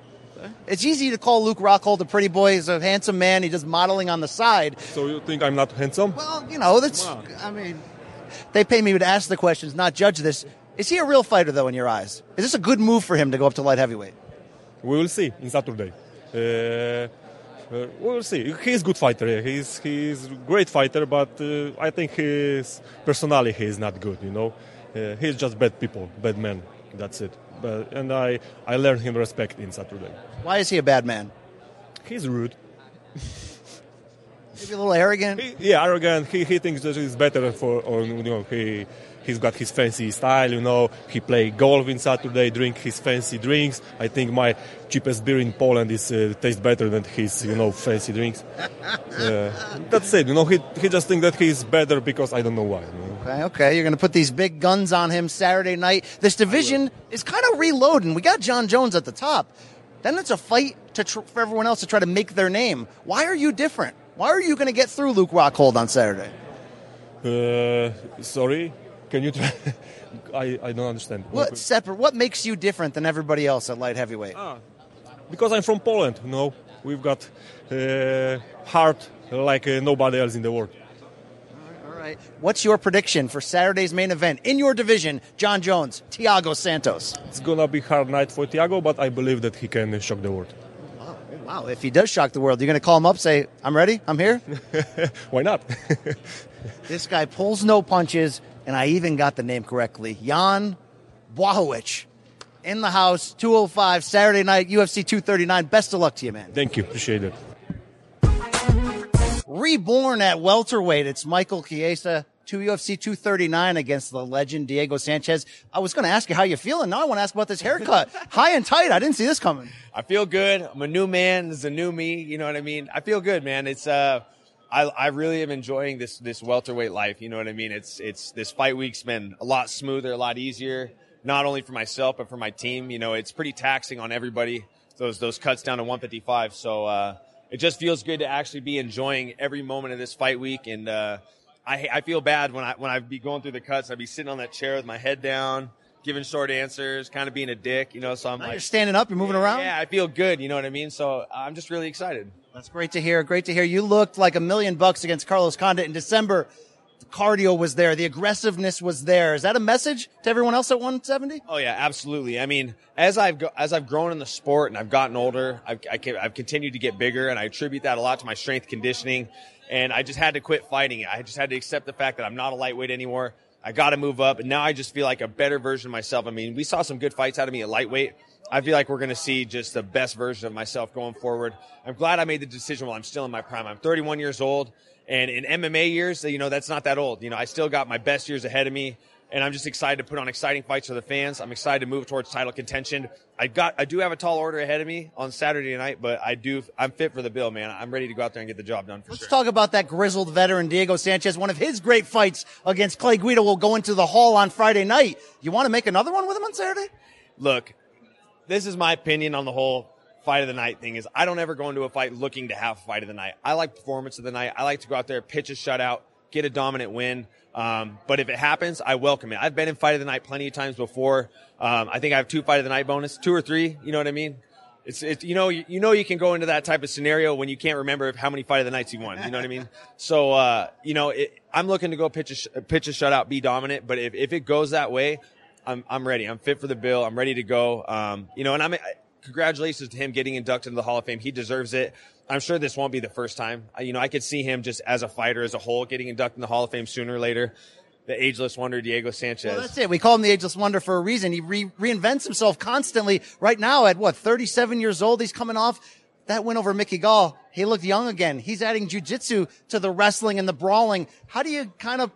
Speaker 1: It's easy to call Luke Rockhold a pretty boy. He's a handsome man. He does modeling on the side.
Speaker 15: So you think I'm not handsome?
Speaker 1: Well, you know, that's. I mean, they pay me to ask the questions, not judge this. Is he a real fighter, though, in your eyes? Is this a good move for him to go up to light heavyweight?
Speaker 15: We will see in Saturday. Uh, uh, we will see. He's a good fighter. yeah. He's he's a great fighter, but uh, I think his personality is not good. You know, uh, he's just bad people, bad man. That's it. But and I I learned him respect in Saturday.
Speaker 1: Why is he a bad man?
Speaker 15: He's rude.
Speaker 1: Maybe a little arrogant.
Speaker 15: Yeah, arrogant. He, he thinks that he's better for, or you know, he he's got his fancy style. You know, he play golf in Saturday, drink his fancy drinks. I think my cheapest beer in Poland is uh, tastes better than his you know fancy drinks. Uh, that's it. You know, he he just think that he's better because I don't know why. you know.
Speaker 1: Okay, okay. You're going to put these big guns on him Saturday night. This division is kind of reloading. We got Jon Jones at the top. Then it's a fight to tr- for everyone else to try to make their name. Why are you different? Why are you going to get through Luke Rockhold on Saturday?
Speaker 15: Uh, sorry, can you try? I I don't understand.
Speaker 1: What separate? What makes you different than everybody else at light heavyweight?
Speaker 15: Because I'm from Poland. You know, we've got uh, heart like uh, nobody else in the world.
Speaker 1: All right. What's your prediction for Saturday's main event in your division? Jon Jones, Thiago Santos.
Speaker 15: It's gonna be hard night for Thiago, but I believe that he can shock the world.
Speaker 1: Wow, Wow, if he does shock the world, you're going to call him up, say, "I'm ready, I'm here."
Speaker 15: Why not?
Speaker 1: this guy pulls no punches, and I even got the name correctly. Jan Błachowicz in the house, 205 Saturday night, UFC 239. Best of luck to you, man.
Speaker 15: Thank you, appreciate it.
Speaker 1: Reborn at welterweight, it's Michael Chiesa, to UFC 239 against the legend Diego Sanchez. I was going to ask you how you feeling. Now I want to ask about this haircut. High and tight. I didn't see this coming.
Speaker 16: I feel good. I'm a new man. This is a new me. You know what I mean? I feel good, man. It's uh, I I really am enjoying this this welterweight life. You know what I mean? It's it's this fight week's been a lot smoother, a lot easier. Not only for myself but for my team. You know, it's pretty taxing on everybody. Those those cuts down to 155. So uh, it just feels good to actually be enjoying every moment of this fight week and. Uh, I, I feel bad when I when I'd be going through the cuts. I'd be sitting on that chair with my head down, giving short answers, kind of being a dick, you know. So I'm
Speaker 1: Now
Speaker 16: like,
Speaker 1: you're standing up, you're moving around.
Speaker 16: yeah, I feel good. You know what I mean? So I'm just really excited.
Speaker 1: That's great to hear. Great to hear. You looked like a million bucks against Carlos Condit in December. The cardio was there. The aggressiveness was there. Is that a message to everyone else at 170?
Speaker 16: Oh yeah, absolutely. I mean, as I've as I've grown in the sport and I've gotten older, I've, I can, I've continued to get bigger, and I attribute that a lot to my strength conditioning. And I just had to quit fighting it. I just had to accept the fact that I'm not a lightweight anymore. I got to move up, and now I just feel like a better version of myself. I mean, we saw some good fights out of me at lightweight. I feel like we're going to see just the best version of myself going forward. I'm glad I made the decision while I'm still in my prime. I'm 31 years old, and in MMA years, you know, that's not that old. You know, I still got my best years ahead of me. and I'm just excited to put on exciting fights for the fans. I'm excited to move towards title contention. I got, I do have a tall order ahead of me on Saturday night, but I do, I'm fit for the bill, man. I'm ready to go out there and get the job done for
Speaker 1: Let's
Speaker 16: sure.
Speaker 1: talk about that grizzled veteran Diego Sanchez. One of his great fights against Clay Guida will go into the hall on Friday night. You want to make another one with him on Saturday?
Speaker 16: Look, this is my opinion on the whole fight of the night thing is I don't ever go into a fight looking to have a fight of the night. I like performance of the night. I like to go out there, pitch a shutout, get a dominant win. Um, but if it happens, I welcome it. I've been in fight of the night plenty of times before. Um, I think I have two fight of the night bonus, two or three. You know what I mean? It's, it's you know you, you know you can go into that type of scenario when you can't remember how many fight of the nights you won. You know what I mean? So uh, you know it, I'm looking to go pitch a pitch a shutout, be dominant. But if, if it goes that way, I'm I'm ready. I'm fit for the bill. I'm ready to go. Um, you know, and I'm congratulations to him getting inducted into the Hall of Fame. He deserves it. I'm sure this won't be the first time. You know, I could see him just as a fighter as a whole getting inducted in the Hall of Fame sooner or later. The ageless wonder Diego Sanchez.
Speaker 1: Well, that's it. We call him the ageless wonder for a reason. He re- reinvents himself constantly. Right now, at what 37 years old, he's coming off that win over Mickey Gall. He looked young again. He's adding jujitsu to the wrestling and the brawling. How do you kind of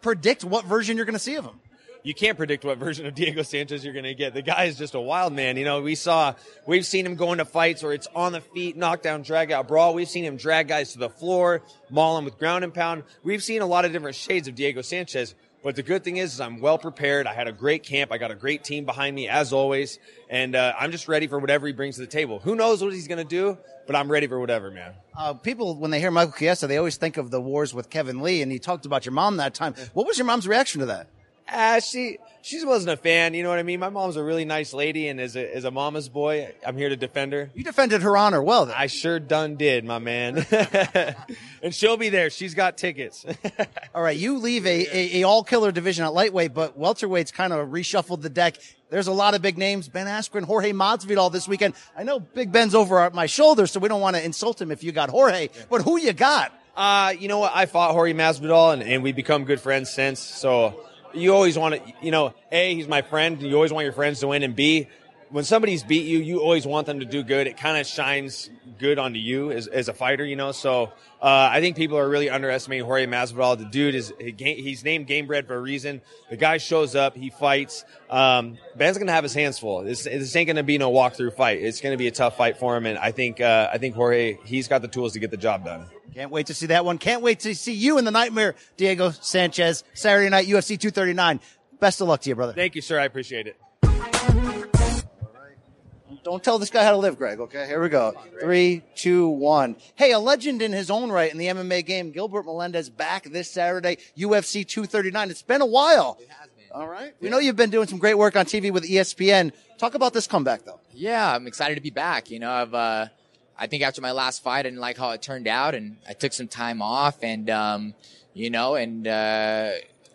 Speaker 1: predict what version you're going to see of him?
Speaker 16: You can't predict what version of Diego Sanchez you're going to get. The guy is just a wild man. You know, we saw, we've seen him go into fights where it's on the feet, knockdown, drag out, brawl. We've seen him drag guys to the floor, maul them with ground and pound. We've seen a lot of different shades of Diego Sanchez. But the good thing is, is I'm well prepared. I had a great camp. I got a great team behind me as always. And, uh, I'm just ready for whatever he brings to the table. Who knows what he's going to do, but I'm ready for whatever, man.
Speaker 1: Uh, people, when they hear Michael Chiesa, they always think of the wars with Kevin Lee, and he talked about your mom that time. What was your mom's reaction to that?
Speaker 16: Ah, she she wasn't a fan. You know what I mean? My mom's a really nice lady, and as a as a mama's boy, I'm here to defend her.
Speaker 1: You defended her honor well. Then.
Speaker 16: I sure done did, my man. and she'll be there. She's got tickets.
Speaker 1: All right, you leave a, a, a all killer division at lightweight, but welterweight's kind of reshuffled the deck. There's a lot of big names. Ben Askren, Jorge Masvidal this weekend. I know Big Ben's over my shoulder, so we don't want to insult him if you got Jorge, but who you got?
Speaker 16: Uh, you know what? I fought Jorge Masvidal, and, and we've become good friends since. So you always want to, you know, A, he's my friend. You always want your friends to win. And B, when somebody's beat you, you always want them to do good. It kind of shines good onto you as, as a fighter, you know? So, uh, I think people are really underestimating Jorge Masvidal. The dude is, he's named Gamebred for a reason. The guy shows up, he fights. Um, Ben's going to have his hands full. This, this ain't going to be no walkthrough fight. It's going to be a tough fight for him. And I think, uh, I think Jorge, he's got the tools to get the job done.
Speaker 1: Can't wait to see that one. Can't wait to see you in the nightmare, Diego Sanchez, Saturday night, UFC 239. Best of luck to you, brother.
Speaker 16: Thank you, sir. I appreciate it.
Speaker 1: Don't tell this guy how to live, Greg. Okay, here we go. Three, two, one. Hey, a legend in his own right in the MMA game, Gilbert Melendez back this Saturday, UFC 239. It's been a while. It has been. All right. We know you've been doing some great work on TV with ESPN. Talk about this comeback, though.
Speaker 17: Yeah, I'm excited to be back. You know, I've, uh, I think after my last fight, I didn't like how it turned out, and I took some time off, and um, you know, and uh,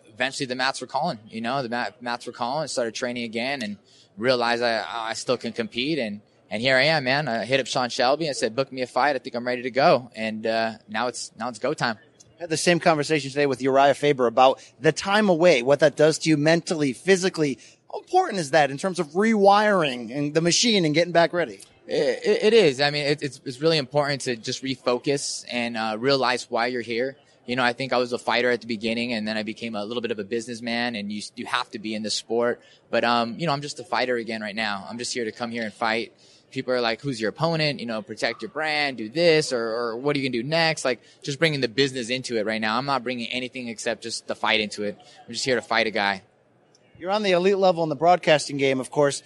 Speaker 17: eventually the mats were calling. You know, the mat, mats were calling. I started training again, and realized I, I still can compete, and and here I am, man. I hit up Sean Shelby. I said, "Book me a fight. I think I'm ready to go." And uh, now it's now it's go time.
Speaker 1: I had the same conversation today with Urijah Faber about the time away, what that does to you mentally, physically. How important is that in terms of rewiring and the machine and getting back ready?
Speaker 17: It, it, it is. I mean, it, it's it's really important to just refocus and uh, realize why you're here. You know, I think I was a fighter at the beginning, and then I became a little bit of a businessman. And you you have to be in the sport, but um, you know, I'm just a fighter again right now. I'm just here to come here and fight. People are like, "Who's your opponent?" You know, protect your brand, do this, or, or what are you gonna do next? Like, just bringing the business into it right now. I'm not bringing anything except just the fight into it. I'm just here to fight a guy.
Speaker 1: You're on the elite level in the broadcasting game, of course.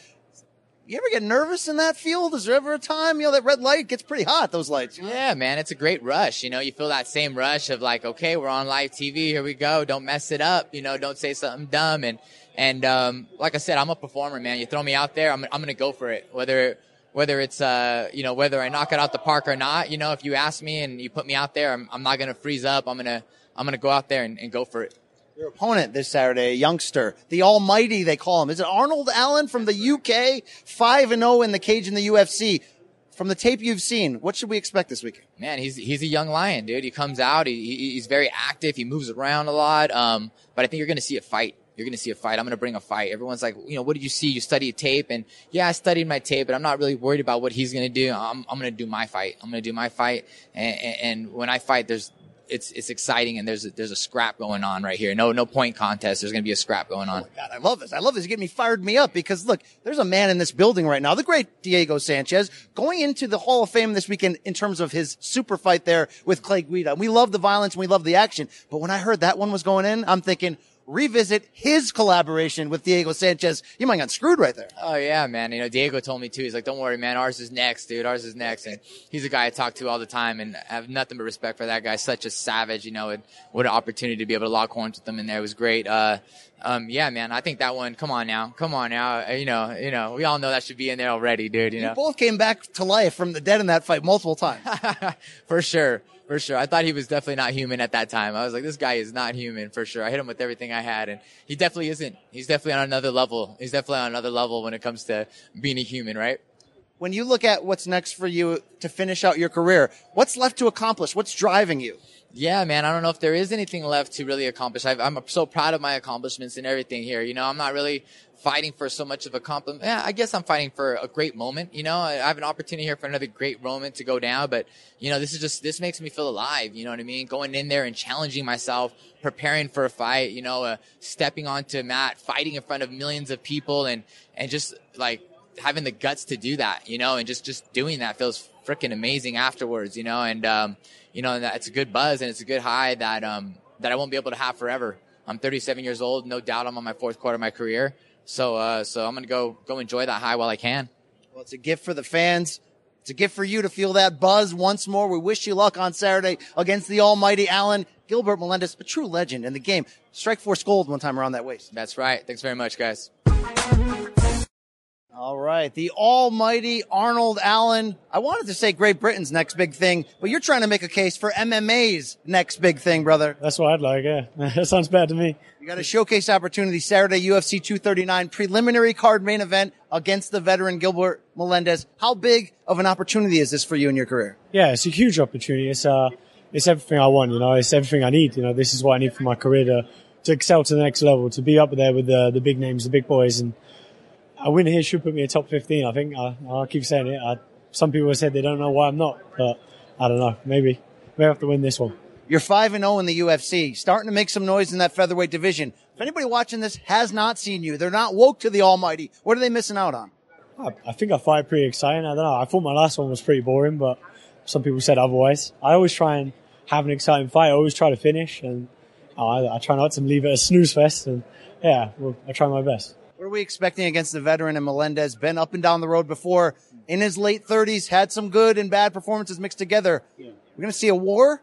Speaker 1: You ever get nervous in that field? Is there ever a time, you know, that red light gets pretty hot, those lights?
Speaker 17: Yeah, man, it's a great rush. You know, you feel that same rush of like, okay, we're on live TV. Here we go. Don't mess it up. You know, don't say something dumb. And, and, um, like I said, I'm a performer, man. You throw me out there, I'm, I'm going to go for it. Whether, whether it's, uh, you know, whether I knock it out the park or not, you know, if you ask me and you put me out there, I'm, I'm not going to freeze up. I'm going to, I'm going to go out there and, and go for it.
Speaker 1: Your opponent this Saturday, a youngster, the Almighty, they call him. Is it Arnold Allen from the UK? Five and zero in the cage in the UFC. From the tape you've seen, what should we expect this weekend?
Speaker 17: Man, he's he's a young lion, dude. He comes out, he he's very active, he moves around a lot. Um, but I think you're going to see a fight. You're going to see a fight. I'm going to bring a fight. Everyone's like, you know, what did you see? You studied tape, and yeah, I studied my tape, but I'm not really worried about what he's going to do. I'm I'm going to do my fight. I'm going to do my fight, and, and, and when I fight, there's it's it's exciting and there's a, there's a scrap going on right here. No no point contest. There's going to be a scrap going on.
Speaker 1: Oh God, I love this. I love this. You get me fired me up because look, there's a man in this building right now, the great Diego Sanchez, going into the Hall of Fame this weekend in terms of his super fight there with Clay Guida. We love the violence and we love the action. But when I heard that one was going in, I'm thinking, revisit his collaboration with Diego Sanchez. You might got screwed right there.
Speaker 17: Oh yeah, man. You know, Diego told me too. He's like, "Don't worry, man. Ours is next, dude. Ours is next." And he's a guy I talk to all the time, and I have nothing but respect for that guy. Such a savage, you know. And what an opportunity to be able to lock horns with him in there. It was great. Uh, um, yeah, man. I think that one. Come on now, come on now. Uh, You know, you know. We all know that should be in there already, dude. You
Speaker 1: You
Speaker 17: know,
Speaker 1: both came back to life from the dead in that fight multiple times.
Speaker 17: for sure. For sure. I thought he was definitely not human at that time. I was like, this guy is not human for sure. I hit him with everything I had and he definitely isn't. He's definitely on another level. He's definitely on another level when it comes to being a human, right?
Speaker 1: When you look at what's next for you to finish out your career, what's left to accomplish? What's driving you?
Speaker 17: Yeah, man. I don't know if there is anything left to really accomplish. I've, I'm so proud of my accomplishments and everything here. You know, I'm not really fighting for so much of a compliment. Yeah, I guess I'm fighting for a great moment. You know, I I have an opportunity here for another great moment to go down, but you know, this is just, this makes me feel alive. You know what I mean? Going in there and challenging myself, preparing for a fight, you know, uh, stepping onto mat, fighting in front of millions of people and, and just like having the guts to do that, you know, and just, just doing that feels freaking amazing afterwards, you know, and, um, you know, it's a good buzz and it's a good high that, um, that I won't be able to have forever. I'm 37 years old. No doubt I'm on my fourth quarter of my career. So, uh, so I'm to go, go enjoy that high while I can.
Speaker 1: Well, it's a gift for the fans. It's a gift for you to feel that buzz once more. We wish you luck on Saturday against the almighty Allen Gilbert Melendez, a true legend in the game. Strikeforce Gold one time around that waist.
Speaker 17: That's right. Thanks very much, guys.
Speaker 1: All right. The almighty Arnold Allen. I wanted to say Great Britain's next big thing, but you're trying to make a case for MMA's next big thing, brother.
Speaker 18: That's what I'd like, yeah. that sounds bad to me.
Speaker 1: You got a showcase opportunity Saturday, UFC 239 preliminary card main event against the veteran Gilbert Melendez. How big of an opportunity is this for you in your career?
Speaker 18: Yeah, it's a huge opportunity. It's, uh, it's everything I want, you know, it's everything I need. You know, this is what I need for my career to, to excel to the next level, to be up there with the, the big names, the big boys. And a win here should put me in top 15. I think I, I'll keep saying it. I, some people have said they don't know why I'm not, but I don't know. Maybe, maybe I have to win this one.
Speaker 1: You're 5 and 0 in the UFC, starting to make some noise in that featherweight division. If anybody watching this has not seen you, they're not woke to the almighty. What are they missing out on?
Speaker 18: I, I think I fight pretty exciting. I don't know. I thought my last one was pretty boring, but some people said otherwise. I always try and have an exciting fight. I always try to finish, and uh, I, I try not to leave it a snooze fest. And yeah, well, I try my best.
Speaker 1: What are we expecting against the veteran and Melendez? Been up and down the road before. In his late 30s, had some good and bad performances mixed together. We're going to see a war?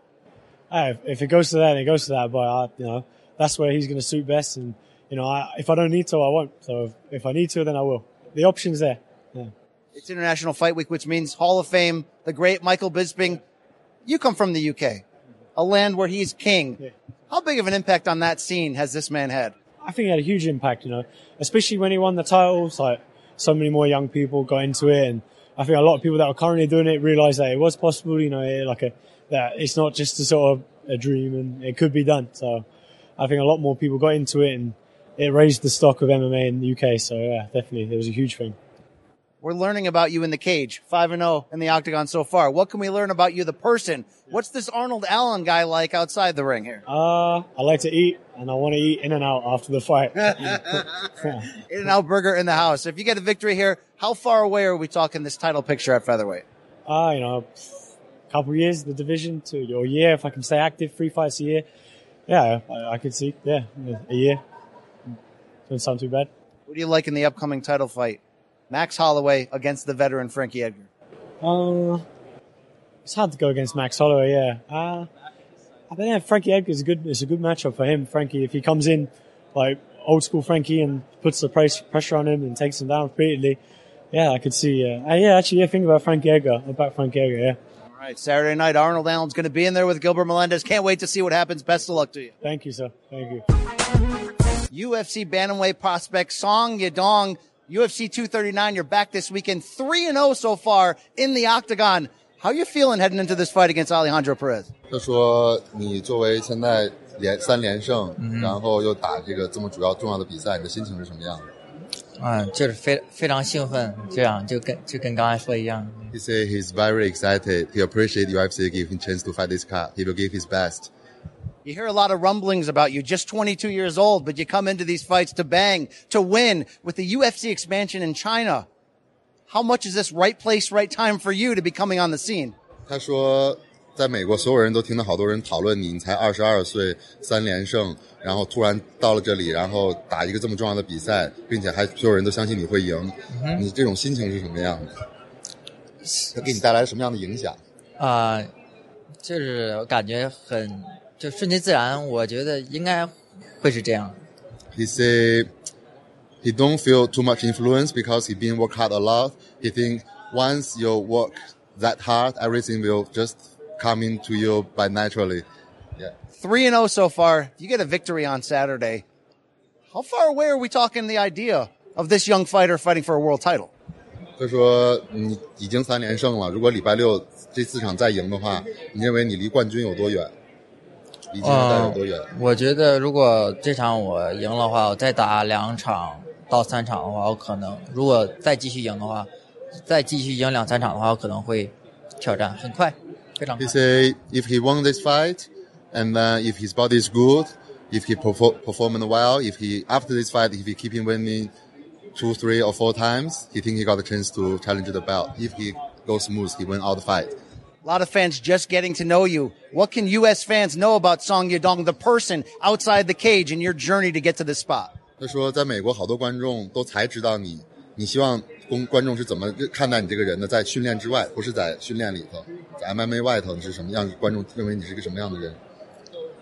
Speaker 18: Uh, if, if it goes to that, it goes to that. But I, you know, that's where he's going to suit best. And you know, I, if I don't need to, I won't. So if, if I need to, then I will. The option's there. Yeah.
Speaker 1: It's International Fight Week, which means Hall of Fame, the great Michael Bisping. You come from the UK, a land where he's king. How big of an impact on that scene has this man had?
Speaker 18: I think it had a huge impact, you know, especially when he won the titles. Like so many more young people got into it, and I think a lot of people that are currently doing it realize that it was possible. You know, like a that it's not just a sort of a dream, and it could be done. So I think a lot more people got into it, and it raised the stock of MMA in the UK. So yeah, definitely, it was a huge thing.
Speaker 1: We're learning about you in the cage, 5 and 0 in the octagon so far. What can we learn about you, the person? What's this Arnold Allen guy like outside the ring here?
Speaker 18: Uh, I like to eat, and I want to eat in and out after the fight.
Speaker 1: In and out burger in the house. If you get a victory here, how far away are we talking this title picture at featherweight?
Speaker 18: uh, you know, a couple years, the division, to your year, if I can stay active, three fights a year. Yeah, I, I could see, yeah, a year. Doesn't sound too bad.
Speaker 1: What do you like in the upcoming title fight? Max Holloway against the veteran Frankie Edgar.
Speaker 18: Uh, it's hard to go against Max Holloway, yeah. Uh, I think yeah, Frankie Edgar's a good, it's a good matchup for him. Frankie, if he comes in like old school Frankie and puts the price, pressure on him and takes him down repeatedly, yeah, I could see, uh, uh, yeah, actually, yeah, think about Frankie Edgar, about Frankie Edgar, yeah.
Speaker 1: All right, Saturday night, Arnold Allen's going to be in there with Gilbert Melendez. Can't wait to see what happens. Best of luck to you.
Speaker 18: Thank you, sir. Thank you.
Speaker 1: UFC bantamweight prospect Song Yadong, UFC 239. You're back this weekend, three and zero so far in the octagon. How you feeling heading into this fight against Alejandro Perez?
Speaker 19: 就说你作为现在连三连胜，然后又打这个这么主要重要的比赛，你的心情是什么样的？
Speaker 20: 嗯，就是非非常兴奋，这样就跟就跟刚才说一样。
Speaker 19: He said he's very excited. He appreciates UFC give him chance to fight this card. He will give his best.
Speaker 21: You hear a lot of rumblings about you, just 22 years old, but you come into these fights to bang, to win with the UFC expansion in China. How much is this right place, right time for you to be coming on the scene?
Speaker 19: 他说，在美国，所有人都听到好多人讨论你，你才二十二岁，三连胜，然后突然到了这里，然后打一个这么重要的比赛，并且还所有人都相信你会赢，
Speaker 20: 嗯哼
Speaker 19: 你这种心情是什么样的？它给你带来什么样的影响？
Speaker 20: 啊、就是我感觉很 就顺其自然，我觉得应该会是这样。
Speaker 19: He say he don't feel too much influence because he been work hard a lot. He think once you work that hard, everything will just come into you by naturally. Yeah.
Speaker 21: 3 and 0 so far. You get a victory on Saturday. How far away are we talking the idea of this young fighter fighting for a world title?
Speaker 19: 他说你已经三连胜了，如果礼拜六这四场再赢的话，你认为你离冠军有多远？ 离金牌赛有多远？
Speaker 20: 我觉得如果这场我赢的话，我再打两场到三场的话，我可能如果再继续赢的话，再继续赢两三场的话，我可能会挑战很快，非常快
Speaker 19: He。say if he won this fight, and then if his body is good, if he perform performing well, if he after this fight, if he keep him winning two, three, or four times, he think he got a chance to challenge the belt. If he goes smooth, he win all the fight.
Speaker 21: lot of fans just getting to know you. What can U.S. fans know about Song Yadong, the person outside the cage, and your journey to get to this spot?
Speaker 19: 他说，在美国好多观众都才知道你，你希望公观众是怎么看待你这个人的？在训练之外，不是在训练里头，在 MMA 外头你是什么样？观众认为你是一个什么样的人？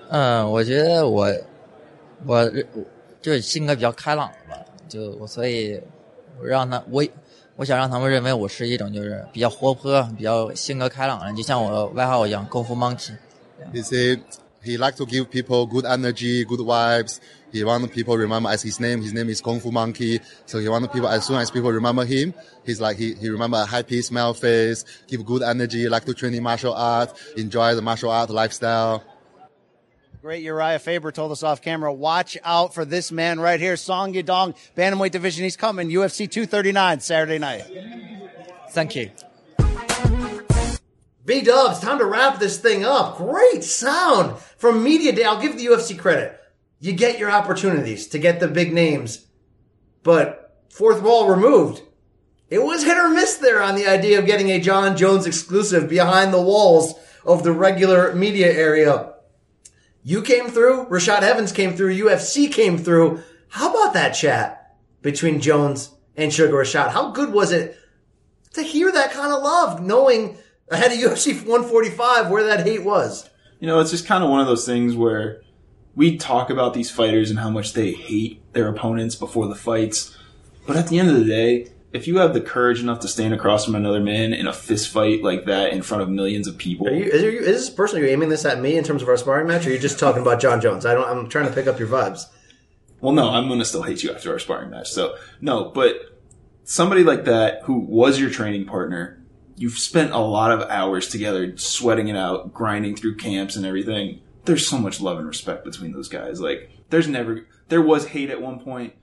Speaker 20: 嗯，我觉得我我就是性格比较开朗吧，就我所以我让他我我想让他们认为我是一种就是比较活泼、比较性格开朗的人，就像我外号一样，功夫 monkey。
Speaker 19: He said he like to give people good energy, good vibes. He want people remember as his name. His name is Kung Fu Monkey. So he want people as soon as people remember him, he's like he he remember a happy smile face, give good energy, like to train in martial art, enjoy the martial art lifestyle.
Speaker 21: Great Urijah Faber told us off camera, watch out for this man right here, Song Yadong, bantamweight division. He's coming, UFC 239, Saturday night.
Speaker 20: Thank you.
Speaker 1: B Dubs, time to wrap this thing up. Great sound from Media Day. I'll give the UFC credit. You get your opportunities to get the big names, but fourth wall removed. It was hit or miss there on the idea of getting a Jon Jones exclusive behind the walls of the regular media area. You came through, Rashad Evans came through, UFC came through. How about that chat between Jones and Sugar Rashad? How good was it to hear that kind of love, knowing ahead of UFC 145 where that hate was?
Speaker 2: You know, it's just kind of one of those things where we talk about these fighters and how much they hate their opponents before the fights. But at the end of the day, if you have the courage enough to stand across from another man in a fist fight like that in front of millions of people,
Speaker 1: Are you, is, you, is this person, are you aiming this at me in terms of our sparring match, or are you just talking about Jon Jones? I don't, I'm trying to pick up your vibes.
Speaker 2: Well, no, I'm to still hate you after our sparring match. So, no, but somebody like that who was your training partner, you've spent a lot of hours together sweating it out, grinding through camps and everything. There's so much love and respect between those guys. Like, there's never, there was hate at one point,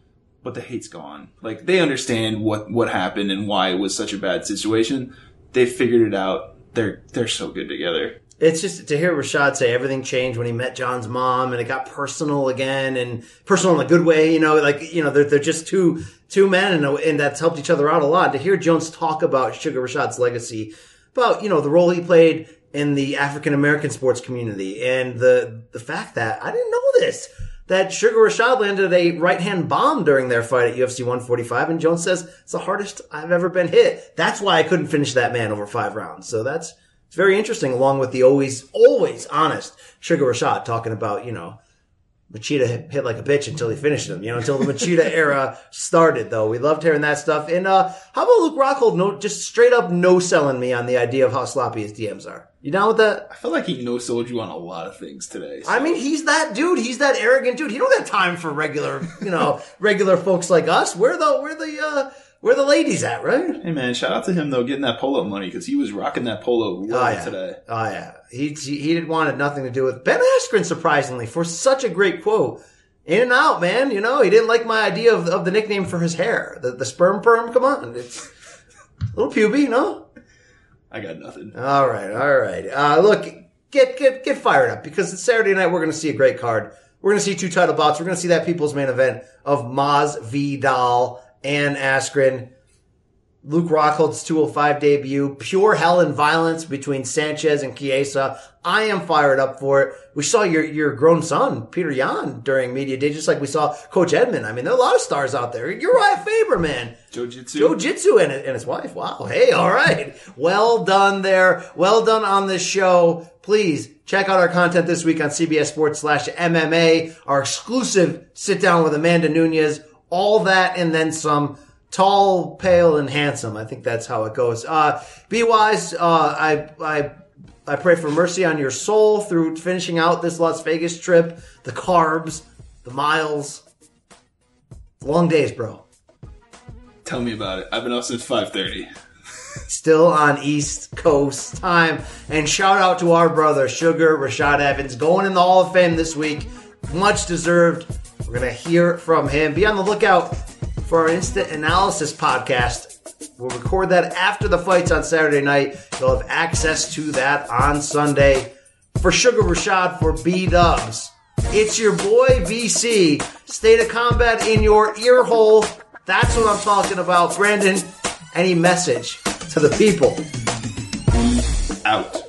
Speaker 2: but the hate's gone. Like, they understand what, what happened and why it was such a bad situation. They figured it out. They're, they're so good together.
Speaker 1: It's just to hear Rashad say everything changed when he met Jon's mom and it got personal again and personal in a good way, you know, like, you know, they're, they're just two, two men and, and that's helped each other out a lot. To hear Jones talk about Sugar Rashad's legacy, about, you know, the role he played in the African American sports community and the, the fact that I didn't know this, that Sugar Rashad landed a right hand bomb during their fight at UFC 145 and Jones says it's the hardest I've ever been hit. That's why I couldn't finish that man over five rounds. So that's, it's very interesting, along with the always, always honest Sugar Rashad talking about, you know, Machida hit, like a bitch until he finished him, you know, until the Machida era started, though. We loved hearing that stuff. And, uh, how about Luke Rockhold, no, just straight up no selling me on the idea of how sloppy his DMs are? You down with that?
Speaker 2: I feel like he no sold you on a lot of things today.
Speaker 1: I mean, he's that dude. He's that arrogant dude. He don't got time for regular, you know, regular folks like us. We're the, we're the, uh, where the ladies at, right?
Speaker 2: Hey man, shout out to him though, getting that polo money because he was rocking that polo well
Speaker 1: Oh, yeah.
Speaker 2: today.
Speaker 1: Oh yeah, he he did wanted nothing to do with Ben Askren. Surprisingly, for such a great quote, in and out, man. You know, he didn't like my idea of, of the nickname for his hair, the, the sperm perm. Come on, it's a little puby, no?
Speaker 2: I got nothing.
Speaker 1: All right, all right. Uh, look, get get get fired up because it's Saturday night. We're going to see a great card. We're going to see two title bouts. We're going to see that people's main event of Masvidal and Askren. Luke Rockhold's 205 debut, pure hell and violence between Sanchez and Chiesa. I am fired up for it. We saw your, your grown son, Petr Yan, during media day, just like we saw Coach Edmond. I mean, there are a lot of stars out there. Urijah Faber, man.
Speaker 2: Joe Jitsu.
Speaker 1: Joe Jitsu and, and his wife. Wow. Hey, all right. Well done there. Well done on this show. Please check out our content this week on CBS Sports slash MMA, our exclusive sit down with Amanda Nunes, all that and then some. Tall, pale, and handsome. I think that's how it goes. Uh, be wise. Uh, I, I, I pray for mercy on your soul through finishing out this Las Vegas trip, the carbs, the miles. Long days, bro.
Speaker 2: Tell me about it. I've been up since 5:30.
Speaker 1: Still on East Coast time. And shout out to our brother, Sugar Rashad Evans, going in the Hall of Fame this week. Much deserved. We're going to hear from him. Be on the lookout for our instant analysis podcast. We'll record that after the fights on Saturday night. You'll have access to that on Sunday. For Sugar Rashad, for B Dubs, it's your boy VC. State of combat in your ear hole. That's what I'm talking about. Brandon, any message to the people?
Speaker 2: Out.